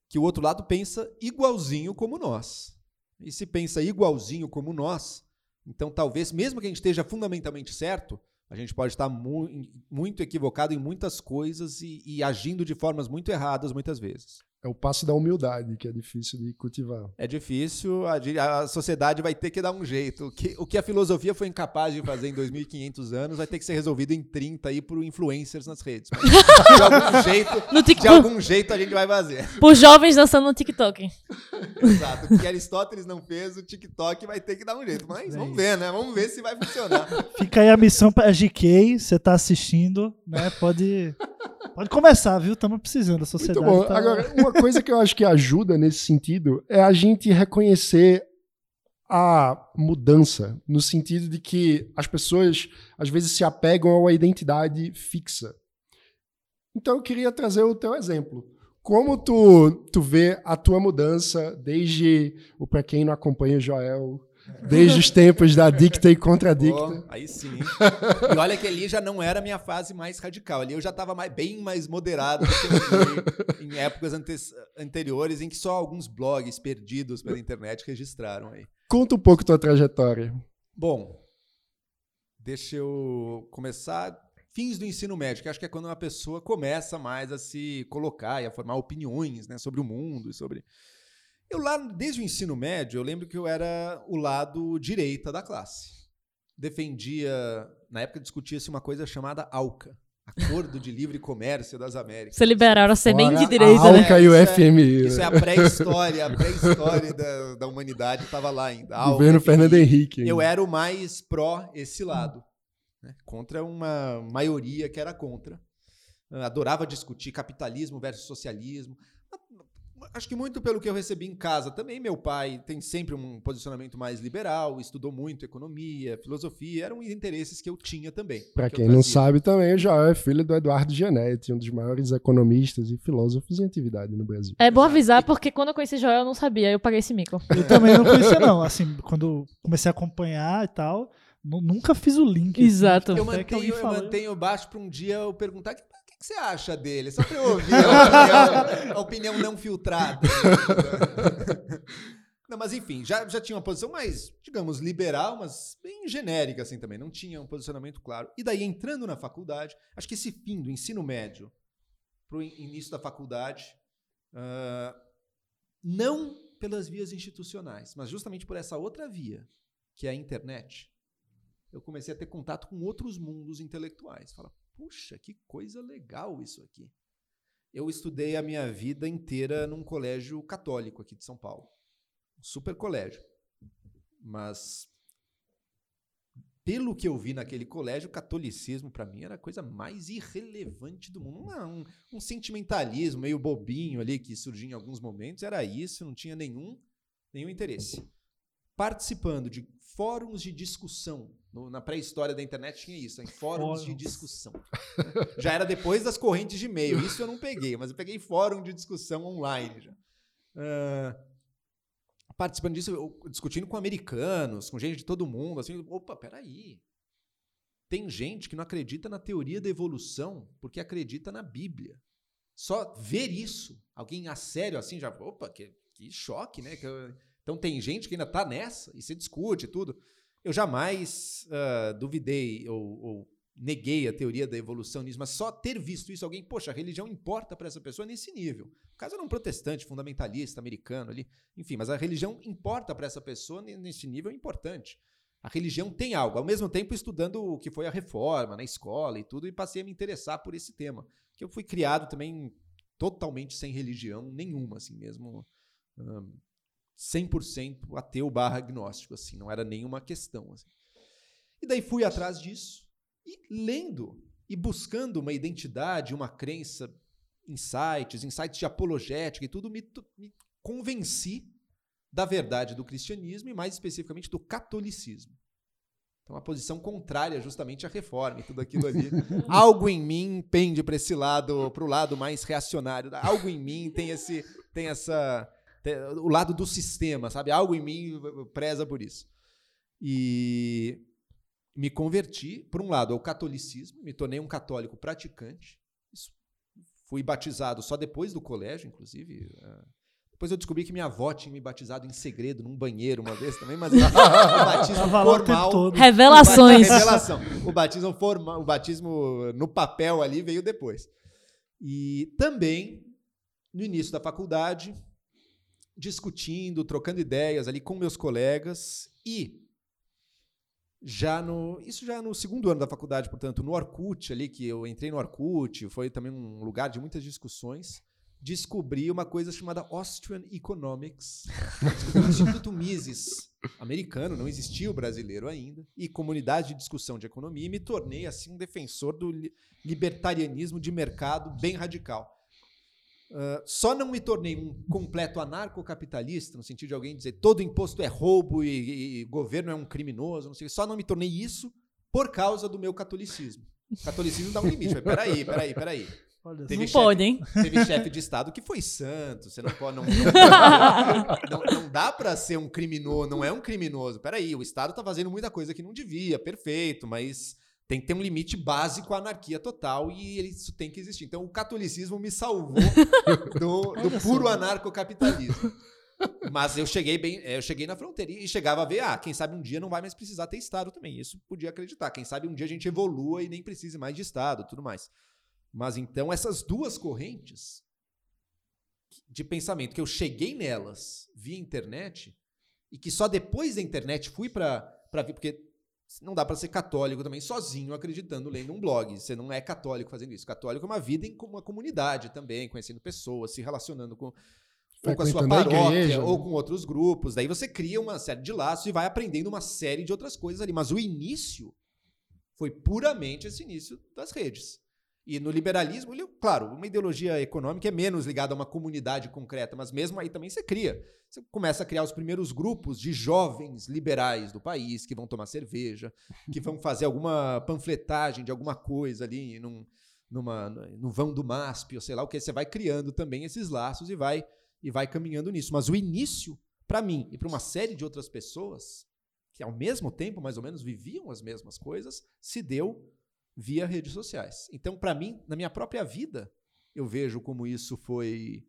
que o outro lado pensa igualzinho como nós. E se pensa igualzinho como nós, então talvez, mesmo que a gente esteja fundamentalmente certo, a gente pode estar mu muito equivocado em muitas coisas e, e, agindo de formas muito erradas muitas vezes. É o passo da humildade que é difícil de cultivar. É difícil, a, a sociedade vai ter que dar um jeito. O que, o que, a filosofia foi incapaz de fazer em 2.500 anos vai ter que ser resolvido em 30 aí por influencers nas redes. Mas, de algum (laughs) jeito, de algum jeito a gente vai fazer. Por jovens dançando no TikTok. Exato. O que Aristóteles não fez, o TikTok vai ter que dar um jeito. Mas é vamos ver, né? Vamos ver se vai funcionar. Fica aí a missão para a GK, você tá assistindo, né? Pode Pode começar, viu? Estamos precisando da sociedade. Muito bom. Tá... Agora, uma coisa que eu acho que ajuda nesse sentido é a gente reconhecer a mudança, no sentido de que as pessoas às vezes se apegam a uma identidade fixa. Então eu queria trazer o teu exemplo. Como tu, tu vê a tua mudança desde o para quem não acompanha o Joel, desde os tempos da Dicta e Contradicta. Oh, aí sim. E olha que ali já não era a minha fase mais radical. Ali eu já estava mais, bem mais moderado do que eu em épocas ante anteriores em que só alguns blogs perdidos pela internet registraram aí. Conta um pouco tua trajetória. Bom, deixa eu começar fins do ensino médio, que acho que é quando uma pessoa começa mais a se colocar e a formar opiniões né, sobre o mundo e sobre. Eu lá, desde o ensino médio, eu lembro que eu era o lado direita da classe. Defendia, na época discutia-se uma coisa chamada ALCA, Acordo de Livre Comércio das Américas. Você liberaram a bem de direita, a ALCA né? e o FMI. É, isso é a pré-história, a pré-história da, da humanidade estava lá ainda. Governo Fernando Henrique. Eu era o mais pró esse lado né? contra uma maioria que era contra. Adorava discutir capitalismo versus socialismo. Acho que muito pelo que eu recebi em casa também. Meu pai tem sempre um posicionamento mais liberal, estudou muito economia, filosofia, eram interesses que eu tinha também. Para que quem não sabe também, o Joel é filho do Eduardo Gianetti, um dos maiores economistas e filósofos em atividade no Brasil. É bom avisar, porque quando eu conheci Joel eu não sabia, eu paguei esse mico. Eu também não conhecia, não. Assim, quando comecei a acompanhar e tal, Nunca fiz o link. Exato. Assim, eu, mantenho, eu mantenho baixo para um dia eu perguntar que, que, você acha dele? Só para eu ouvir a opinião, a opinião não filtrada. (laughs) Não, mas enfim, já, já tinha uma posição mais, digamos, liberal, mas bem genérica assim também. Não tinha um posicionamento claro. E daí, entrando na faculdade, acho que esse fim do ensino médio para o início da faculdade, uh, não pelas vias institucionais, mas justamente por essa outra via, que é a internet, eu comecei a ter contato com outros mundos intelectuais. Fala, puxa, que coisa legal isso aqui. Eu estudei a minha vida inteira num colégio católico aqui de São Paulo. Super colégio. Mas pelo que eu vi naquele colégio, o catolicismo para mim era a coisa mais irrelevante do mundo. um, um, sentimentalismo meio bobinho ali que surgia em alguns momentos, era isso, não tinha nenhum, nenhum interesse. Participando de fóruns de discussão no, na pré-história da internet tinha isso, em fóruns de discussão. (laughs) já era depois das correntes de e-mail. Isso eu não peguei, mas eu peguei fórum de discussão online já. Uh, participando disso, eu, discutindo com americanos, com gente de todo mundo, assim, opa, peraí. Tem gente que não acredita na teoria da evolução porque acredita na Bíblia. Só ver isso, alguém a sério assim, já, opa, que, que choque, né? Então tem gente que ainda tá nessa e se discute tudo. Eu jamais uh, duvidei ou, ou, neguei a teoria da evolução nisso, mas só ter visto isso, alguém, poxa, a religião importa para essa pessoa nesse nível. O caso era um protestante, fundamentalista, americano ali, enfim, mas a religião importa para essa pessoa nesse nível importante. A religião tem algo. Ao mesmo tempo, estudando o que foi a reforma na escola e tudo, e passei a me interessar por esse tema. Que eu fui criado também totalmente sem religião nenhuma, assim mesmo. 100% ateu barra agnóstico, assim, não era nenhuma questão. Assim. E daí fui atrás disso e lendo e buscando uma identidade, uma crença, insights, insights de apologética e tudo, me, me convenci da verdade do cristianismo e mais especificamente do catolicismo. Então, a posição contrária justamente à reforma e tudo aquilo ali. (laughs) Algo em mim pende para esse lado, para o lado mais reacionário. Algo em mim tem esse, tem essa, o lado do sistema, sabe? Algo em mim preza por isso. E me converti, por um lado, ao catolicismo, me tornei um católico praticante. Fui batizado só depois do colégio, inclusive. É. Depois eu descobri que minha avó tinha me batizado em segredo, num banheiro uma vez também, mas (laughs) o batismo formal. Revelações. Revelação. O batismo formal, o batismo no papel ali veio depois. E também, no início da faculdade, discutindo, trocando ideias ali com meus colegas e já no isso já no segundo ano da faculdade, portanto, no Orkut ali que eu entrei no Orkut, foi também um lugar de muitas discussões, descobri uma coisa chamada Austrian Economics, o Instituto Mises americano, não existia o brasileiro ainda, e comunidade de discussão de economia, e me tornei assim um defensor do libertarianismo de mercado bem radical. Uh, só não me tornei um completo anarcocapitalista, no sentido de alguém dizer todo imposto é roubo e, e, e governo é um criminoso, não sei, só não me tornei isso por causa do meu catolicismo. O catolicismo dá um limite. Mas peraí, peraí, peraí. Olha Não Teve pode, hein? Teve chefe de Estado que foi santo. Você não (laughs) pode. Não, não, não dá pra ser um criminoso, não é um criminoso. Peraí, o Estado tá fazendo muita coisa que não devia, perfeito, mas tem que ter um limite básico à anarquia total e isso tem que existir. Então o catolicismo me salvou (laughs) do, do puro anarcocapitalismo. Mas eu cheguei bem, eu cheguei na fronteira e chegava a ver, ah, quem sabe um dia não vai mais precisar ter Estado também. Isso podia acreditar. Quem sabe um dia a gente evolua e nem precise mais de Estado, tudo mais. Mas então essas duas correntes de pensamento que eu cheguei nelas via internet e que só depois da internet fui para para ver porque não dá para ser católico também sozinho acreditando lendo um blog. Você não é católico fazendo isso. Católico é uma vida em com- uma comunidade também, conhecendo pessoas, se relacionando com ou com a sua Frequentando a paróquia igreja, ou né? com outros grupos. Daí você cria uma série de laços e vai aprendendo uma série de outras coisas ali. Mas o início foi puramente esse início das redes. E no liberalismo, claro, uma ideologia econômica é menos ligada a uma comunidade concreta, mas mesmo aí também você cria. Você começa a criar os primeiros grupos de jovens liberais do país que vão tomar cerveja, que vão fazer alguma panfletagem de alguma coisa ali num, numa, no vão do MASP, ou sei lá o que. Você vai criando também esses laços e vai, e vai caminhando nisso. Mas o início, para mim e para uma série de outras pessoas, que ao mesmo tempo, mais ou menos, viviam as mesmas coisas, se deu via redes sociais. Então, para mim, na minha própria vida, eu vejo como isso foi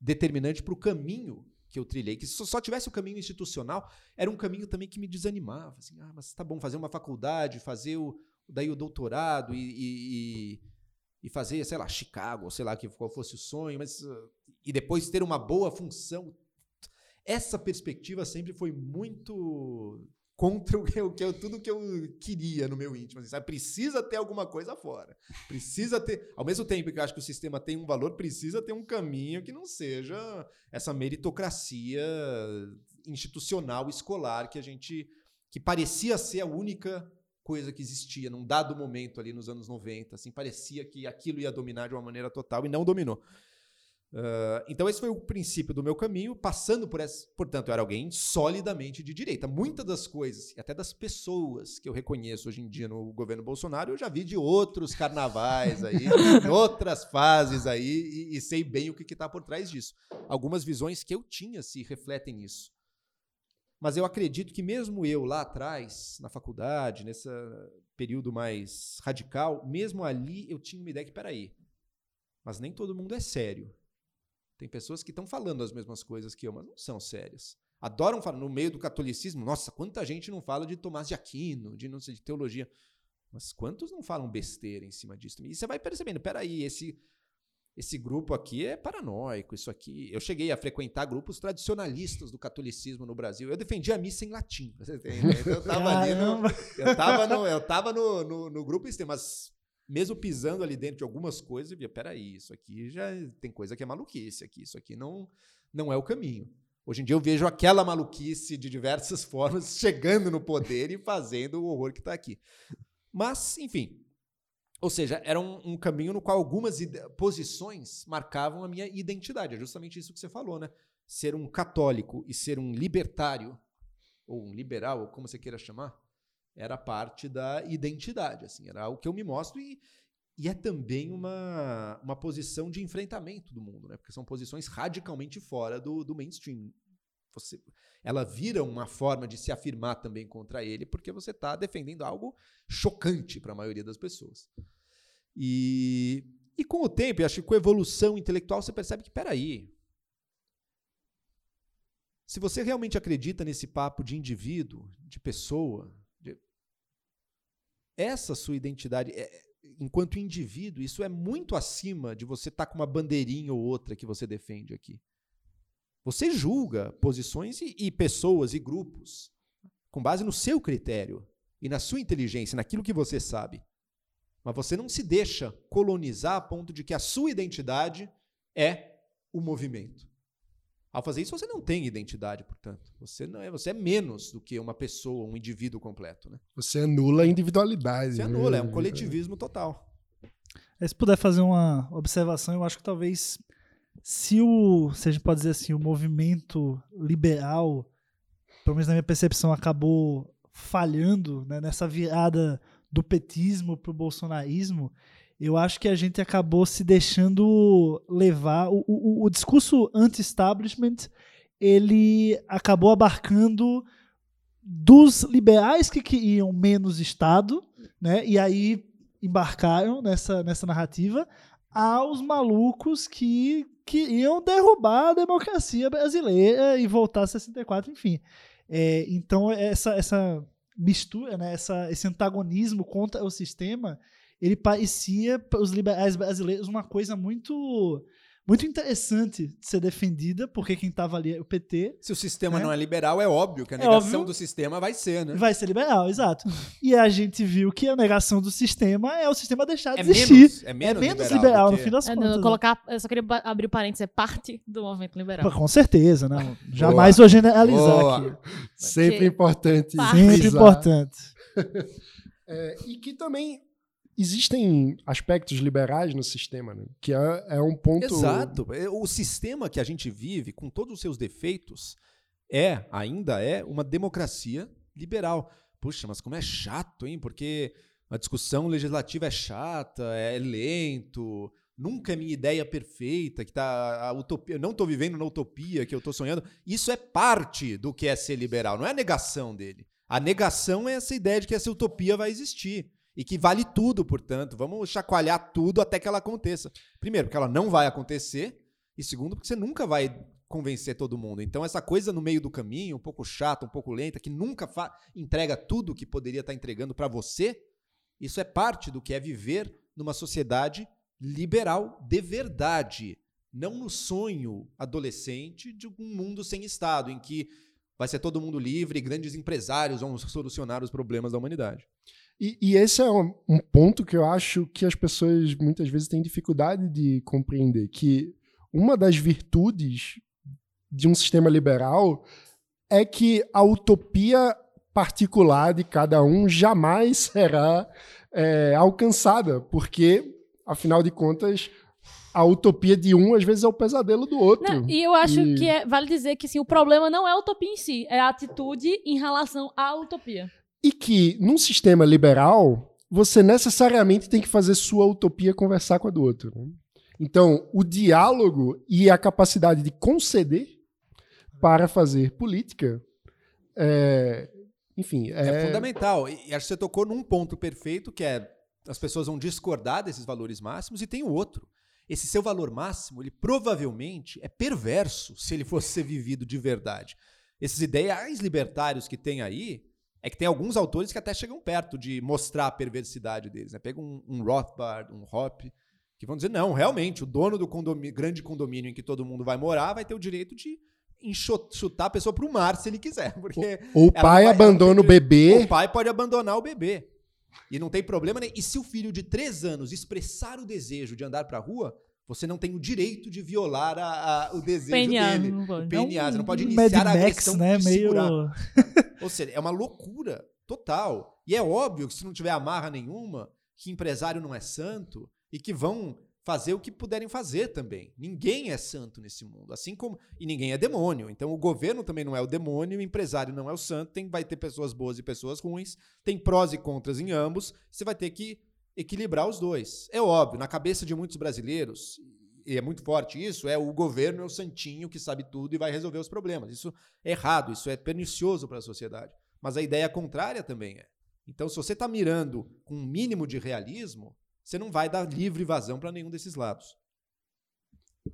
determinante para o caminho que eu trilhei. Que se só tivesse o caminho institucional, era um caminho também que me desanimava. Assim, ah, mas tá bom, fazer uma faculdade, fazer o, daí o doutorado e, e, e- fazer, sei lá, Chicago, sei lá que qual fosse o sonho, mas uh, e depois ter uma boa função. Essa perspectiva sempre foi muito contra o que eu, tudo que eu queria no meu íntimo. assim, sabe? Precisa ter alguma coisa fora. Precisa ter. Ao mesmo tempo que eu acho que o sistema tem um valor, precisa ter um caminho que não seja essa meritocracia institucional, escolar, que a gente. que parecia ser a única coisa que existia num dado momento ali nos anos 90. Assim, parecia que aquilo ia dominar de uma maneira total e não dominou. Ah, então esse foi o princípio do meu caminho, passando por essa, portanto, eu era alguém solidamente de direita. Muitas das coisas, e até das pessoas que eu reconheço hoje em dia no governo Bolsonaro, eu já vi de outros carnavais aí, em (laughs) outras fases aí, e, e sei bem o que está por trás disso. Algumas visões que eu tinha se refletem nisso. Mas eu acredito que mesmo eu lá atrás, na faculdade, nesse período mais radical, mesmo ali eu tinha uma ideia que, peraí, mas nem todo mundo é sério. Tem pessoas que estão falando as mesmas coisas que eu, mas não são sérias. Adoram falar no meio do catolicismo. Nossa, quanta gente não fala de Tomás de Aquino, de não sei de teologia. Mas quantos não falam besteira em cima disso? E você vai percebendo, peraí, esse esse grupo aqui é paranoico, isso aqui. Eu cheguei a frequentar grupos tradicionalistas do catolicismo no Brasil. Eu defendia a missa em latim. Você tem, né? Eu tava ali no, eu tava no, eu tava no, no, no grupo extremo, mas mesmo pisando ali dentro de algumas coisas, eu via, peraí, isso aqui já tem coisa que é maluquice aqui, isso aqui não, não é o caminho. Hoje em dia eu vejo aquela maluquice de diversas (laughs) formas chegando no poder e fazendo o horror que está aqui. Mas, enfim. Ou seja, era um, um caminho no qual algumas posições marcavam a minha identidade. É justamente isso que você falou, né? Ser um católico e ser um libertário, ou um liberal, ou como você queira chamar, era parte da identidade, assim, era algo que eu me mostro e, e é também uma, uma posição de enfrentamento do mundo, né? Porque são posições radicalmente fora do, do mainstream. Você, ela vira uma forma de se afirmar também contra ele, porque você está defendendo algo chocante para a maioria das pessoas. E, e com o tempo, eu acho que com a evolução intelectual, você percebe que, peraí, se você realmente acredita nesse papo de indivíduo, de pessoa, essa sua identidade, é- enquanto indivíduo, isso é muito acima de você estar com uma bandeirinha ou outra que você defende aqui. Você julga posições e, e pessoas e grupos com base no seu critério e na sua inteligência, naquilo que você sabe. Mas você não se deixa colonizar a ponto de que a sua identidade é o movimento. Ao fazer isso, você não tem identidade, portanto. Você não é, você é menos do que uma pessoa, um indivíduo completo. Né? Você anula a individualidade. Você né? anula, é um coletivismo total. Aí, se puder fazer uma observação, eu acho que talvez se o, se a gente pode dizer assim, o movimento liberal, pelo menos na minha percepção, acabou falhando né, nessa virada do petismo para o bolsonarismo, eu acho que a gente acabou se deixando levar. O, o, o discurso anti-establishment ele acabou abarcando dos liberais que queriam menos Estado, né? E aí embarcaram nessa, nessa narrativa aos malucos que queriam derrubar a democracia brasileira e voltar a 64, enfim. É, então, essa, essa mistura, né, essa, esse antagonismo contra o sistema, ele parecia para os liberais brasileiros uma coisa muito muito interessante de ser defendida, porque quem estava ali é o PT. Se o sistema né? não é liberal, é óbvio que a é negação é do sistema vai ser, né? Vai ser liberal, exato. (laughs) e a gente viu que a negação do sistema é o sistema deixar de é existir. Menos, é menos, é menos liberal, liberal no fim das é, contas. Né? Colocar, eu só queria abrir o parênteses, é parte do movimento liberal. Com certeza, não. Jamais vou generalizar Boa. aqui. Sempre importante. Sempre importante. (laughs) é, e que também existem aspectos liberais no sistema, né? que é, é, um ponto. Exato. É, o sistema que a gente vive, com todos os seus defeitos, é, ainda é, uma democracia liberal. Puxa, mas como é chato, hein? Porque a discussão legislativa é chata, é lento, nunca é minha ideia perfeita, que tá a utopia, não estou vivendo na utopia que eu estou sonhando. Isso é parte do que é ser liberal, não é a negação dele. A negação é essa ideia de que essa utopia vai existir. E que vale tudo, portanto. Vamos chacoalhar tudo até que ela aconteça. Primeiro, porque ela não vai acontecer. E segundo, porque você nunca vai convencer todo mundo. Então, essa coisa no meio do caminho, um pouco chata, um pouco lenta, que nunca entrega tudo que poderia estar entregando para você, isso é parte do que é viver numa sociedade liberal de verdade. Não no sonho adolescente de um mundo sem Estado, em que vai ser todo mundo livre e grandes empresários vão solucionar os problemas da humanidade. E, e esse é um, um, ponto que eu acho que as pessoas muitas vezes têm dificuldade de compreender, que uma das virtudes de um sistema liberal é que a utopia particular de cada um jamais será é, alcançada, porque, afinal de contas, a utopia de um às vezes é o pesadelo do outro. Não, e eu acho e... que é, vale dizer que assim, o problema não é a utopia em si, é a atitude em relação à utopia. E que, num sistema liberal, você necessariamente tem que fazer sua utopia conversar com a do outro. Né? Então, o diálogo e a capacidade de conceder para fazer política, é, enfim, é... é fundamental. E acho que você tocou num ponto perfeito, que é as pessoas vão discordar desses valores máximos, e tem o outro. Esse seu valor máximo, ele provavelmente é perverso se ele fosse (laughs) ser vivido de verdade. Esses ideais libertários que tem aí, é que tem alguns autores que até chegam perto de mostrar a perversidade deles. Né? Pega um, um Rothbard, um Hoppe, que vão dizer, não, realmente, o dono do condomínio, grande condomínio em que todo mundo vai morar vai ter o direito de chutar a pessoa para o mar se ele quiser. (laughs) Porque o, o pai vai, abandona o bebê. O pai pode abandonar o bebê. E não tem problema nem. E se o filho de três anos expressar o desejo de andar para a rua, você não tem o direito de violar a, a, o desejo PNA, dele. Não pode. O PNA, você não pode iniciar Mad a agressão Max, né? Meio... (laughs) Ou seja, é uma loucura total. E é óbvio que se não tiver amarra nenhuma, que empresário não é santo e que vão fazer o que puderem fazer também. Ninguém é santo nesse mundo, assim como e ninguém é demônio. Então o governo também não é o demônio, o empresário não é o santo, tem vai ter pessoas boas e pessoas ruins, tem prós e contras em ambos, você vai ter que equilibrar os dois. É óbvio, na cabeça de muitos brasileiros, e é muito forte isso, é o governo é o santinho que sabe tudo e vai resolver os problemas. Isso é errado, isso é pernicioso para a sociedade. Mas a ideia contrária também é. Então, se você está mirando com um mínimo de realismo, você não vai dar livre vazão para nenhum desses lados.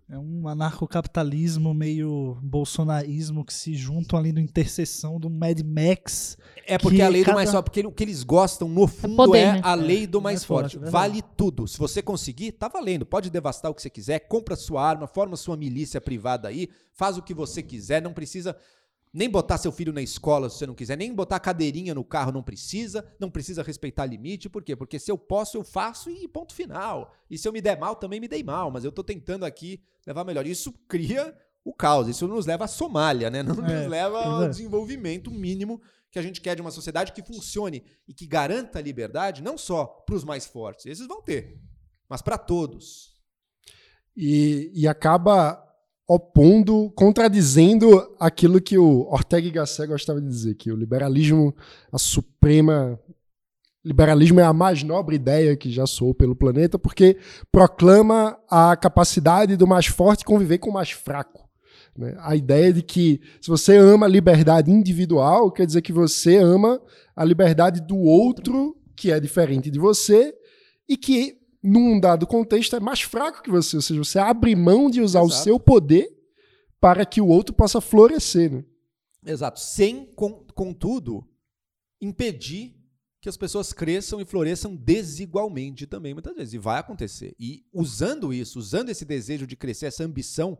É um anarcocapitalismo meio bolsonarismo que se juntam ali na interseção do Mad Max. É porque a lei cada... do mais forte, porque o que eles gostam, no fundo, é, poder, é né? a lei do mais, mais forte. forte. Vale tudo. Se você conseguir, tá valendo. Pode devastar o que você quiser, compra sua arma, forma sua milícia privada aí, faz o que você quiser, não precisa nem botar seu filho na escola se você não quiser, nem botar cadeirinha no carro não precisa, não precisa respeitar limite, por quê? Porque se eu posso, eu faço e ponto final. E se eu me der mal, também me dei mal, mas eu estou tentando aqui levar melhor. Isso cria o caos, isso nos leva à Somália, né? Não é, nos leva ao é. desenvolvimento mínimo que a gente quer de uma sociedade que funcione e que garanta a liberdade não só para os mais fortes, esses vão ter, mas para todos. e, e acaba opondo, contradizendo aquilo que o Ortega y Gasset gostava de dizer, que o liberalismo, a suprema liberalismo é a mais nobre ideia que já soou pelo planeta, porque proclama a capacidade do mais forte conviver com o mais fraco. Né? A ideia de que se você ama a liberdade individual, quer dizer que você ama a liberdade do outro, que é diferente de você, e que, num dado contexto, é mais fraco que você. Ou seja, você abre mão de usar Exato. o seu poder para que o outro possa florescer. Né? Exato. Sem, contudo, impedir que as pessoas cresçam e floresçam desigualmente também, muitas vezes. E vai acontecer. E usando isso, usando esse desejo de crescer, essa ambição,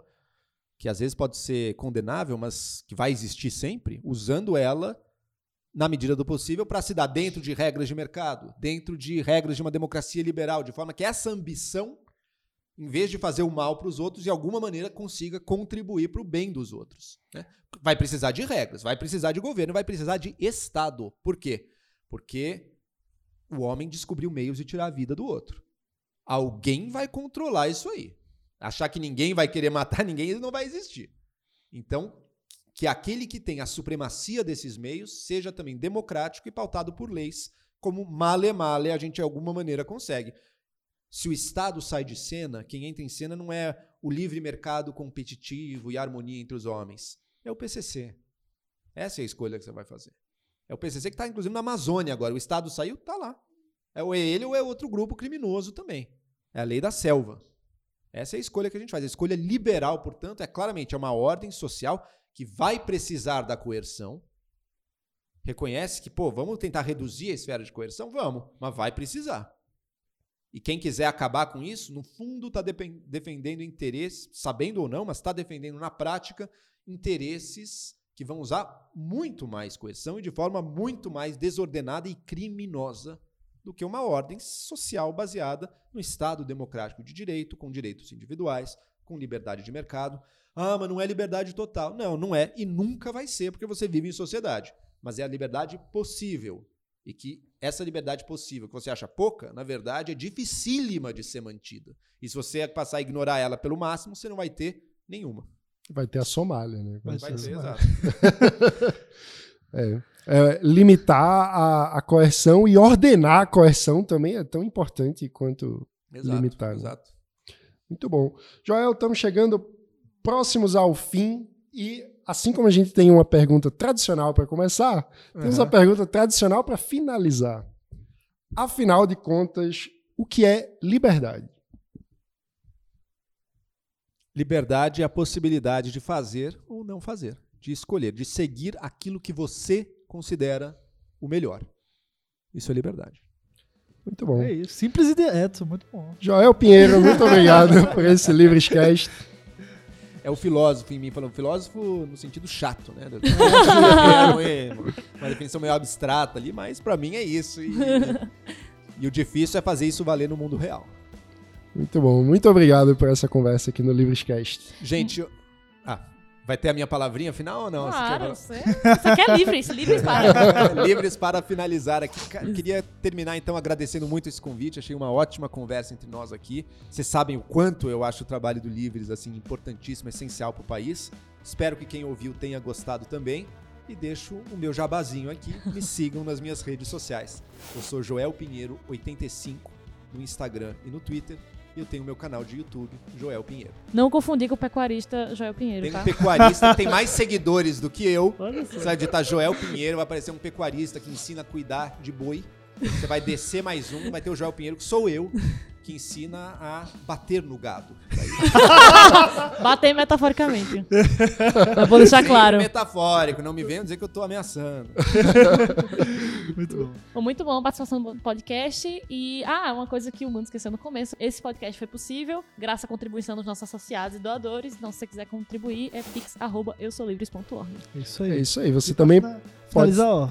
que às vezes pode ser condenável, mas que vai existir sempre, usando ela na medida do possível para se dar dentro de regras de mercado, dentro de regras de uma democracia liberal, de forma que essa ambição, em vez de fazer o mal para os outros, de alguma maneira consiga contribuir para o bem dos outros. Né? Vai precisar de regras, vai precisar de governo, vai precisar de Estado. Por quê? Porque o homem descobriu meios de tirar a vida do outro. Alguém vai controlar isso aí. Achar que ninguém vai querer matar (laughs) ninguém, não vai existir. Então, que aquele que tem a supremacia desses meios seja também democrático e pautado por leis, como male male a gente de alguma maneira consegue. Se o Estado sai de cena, quem entra em cena não é o livre mercado competitivo e harmonia entre os homens, é o PCC. Essa é a escolha que você vai fazer. É o PCC que está, inclusive, na Amazônia agora. O Estado saiu, está lá. É ou é ele ou é outro grupo criminoso também. É a lei da selva. Essa é a escolha que a gente faz. A escolha liberal, portanto, é claramente é uma ordem social que vai precisar da coerção. Reconhece que, pô, vamos tentar reduzir a esfera de coerção? Vamos, mas vai precisar. E quem quiser acabar com isso, no fundo está defendendo interesses, sabendo ou não, mas está defendendo na prática interesses que vão usar muito mais coerção e de forma muito mais desordenada e criminosa do que uma ordem social baseada no Estado democrático de direito, com direitos individuais, com liberdade de mercado. Ah, mas não é liberdade total. Não, não é e nunca vai ser, porque você vive em sociedade. Mas é a liberdade possível. E que essa liberdade possível, que você acha pouca, na verdade é dificílima de ser mantida. E se você passar a ignorar ela pelo máximo, você não vai ter nenhuma. Vai ter a Somália, né? Vai, vai ter, exato. (laughs) (laughs) é. É, limitar a, a, coerção e ordenar a coerção também é tão importante quanto exato, limitar. Né? Exato. Muito bom. Joel, estamos chegando próximos ao fim e assim como a gente tem uma pergunta tradicional para começar, uhum. temos uma pergunta tradicional para finalizar. Afinal de contas, o que é liberdade? Liberdade é a possibilidade de fazer ou não fazer, de escolher, de seguir aquilo que você considera o melhor. Isso é liberdade. Muito bom. É isso. Simples e direto, muito bom. Joel Pinheiro, muito obrigado (laughs) por esse Livrescast. É o filósofo em mim falando, filósofo no sentido chato, né? (laughs) Uma definição meio abstrata ali, mas para mim é isso. E, e o difícil é fazer isso valer no mundo real. Muito bom. Muito obrigado por essa conversa aqui no Livrescast. Gente, ah, vai ter a minha palavrinha final ou não? Claro, você, quer livres, livres para. (laughs) livres para finalizar aqui. Queria terminar então agradecendo muito esse convite. Achei uma ótima conversa entre nós aqui. Vocês sabem o quanto eu acho o trabalho do Livres assim importantíssimo, essencial para o país. Espero que quem ouviu tenha gostado também. E deixo o meu jabazinho aqui. Me (laughs) sigam nas minhas redes sociais. Eu sou Joel Pinheiro 85 no Instagram e no Twitter e eu tenho o meu canal de YouTube, Joel Pinheiro. Não confundir com o pecuarista Joel Pinheiro, tem tá? um pecuarista que tem (laughs) mais seguidores do que eu. Você vai digitar Joel Pinheiro, vai aparecer um pecuarista que ensina a cuidar de boi. Você vai descer mais um, vai ter o Joel Pinheiro, que sou eu, que ensina a bater no gado. (laughs) bater metaforicamente. Eu vou deixar Sim, claro. metafórico, não me venham dizer que eu tô ameaçando. (laughs) muito bom. Muito bom a participação no podcast. E, ah, uma coisa que o mundo esqueceu no começo: esse podcast foi possível graças à contribuição dos nossos associados e doadores. Então, se você quiser contribuir, é pix.eusolivres.org. Isso aí. É isso aí. Você e também pode. Finalizar, ó.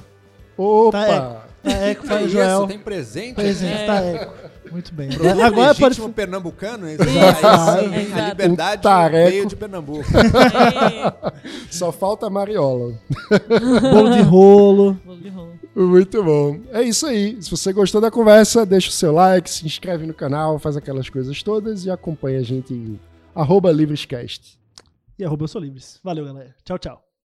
Opa! Tá eco, tá eco para Joel. Isso, tem presente? Presente, é. tá eco. Muito bem. Produto Agora pode... pernambucano, hein? Aí, a liberdade veio de Pernambuco. É. Só falta mariola. (laughs) Bolo de rolo. Bolo de rolo. Muito bom. É isso aí. Se você gostou da conversa, deixa o seu like, se inscreve no canal, faz aquelas coisas todas e acompanha a gente arroba Livrescast. E arroba eu sou livres. Valeu, galera. Tchau, tchau.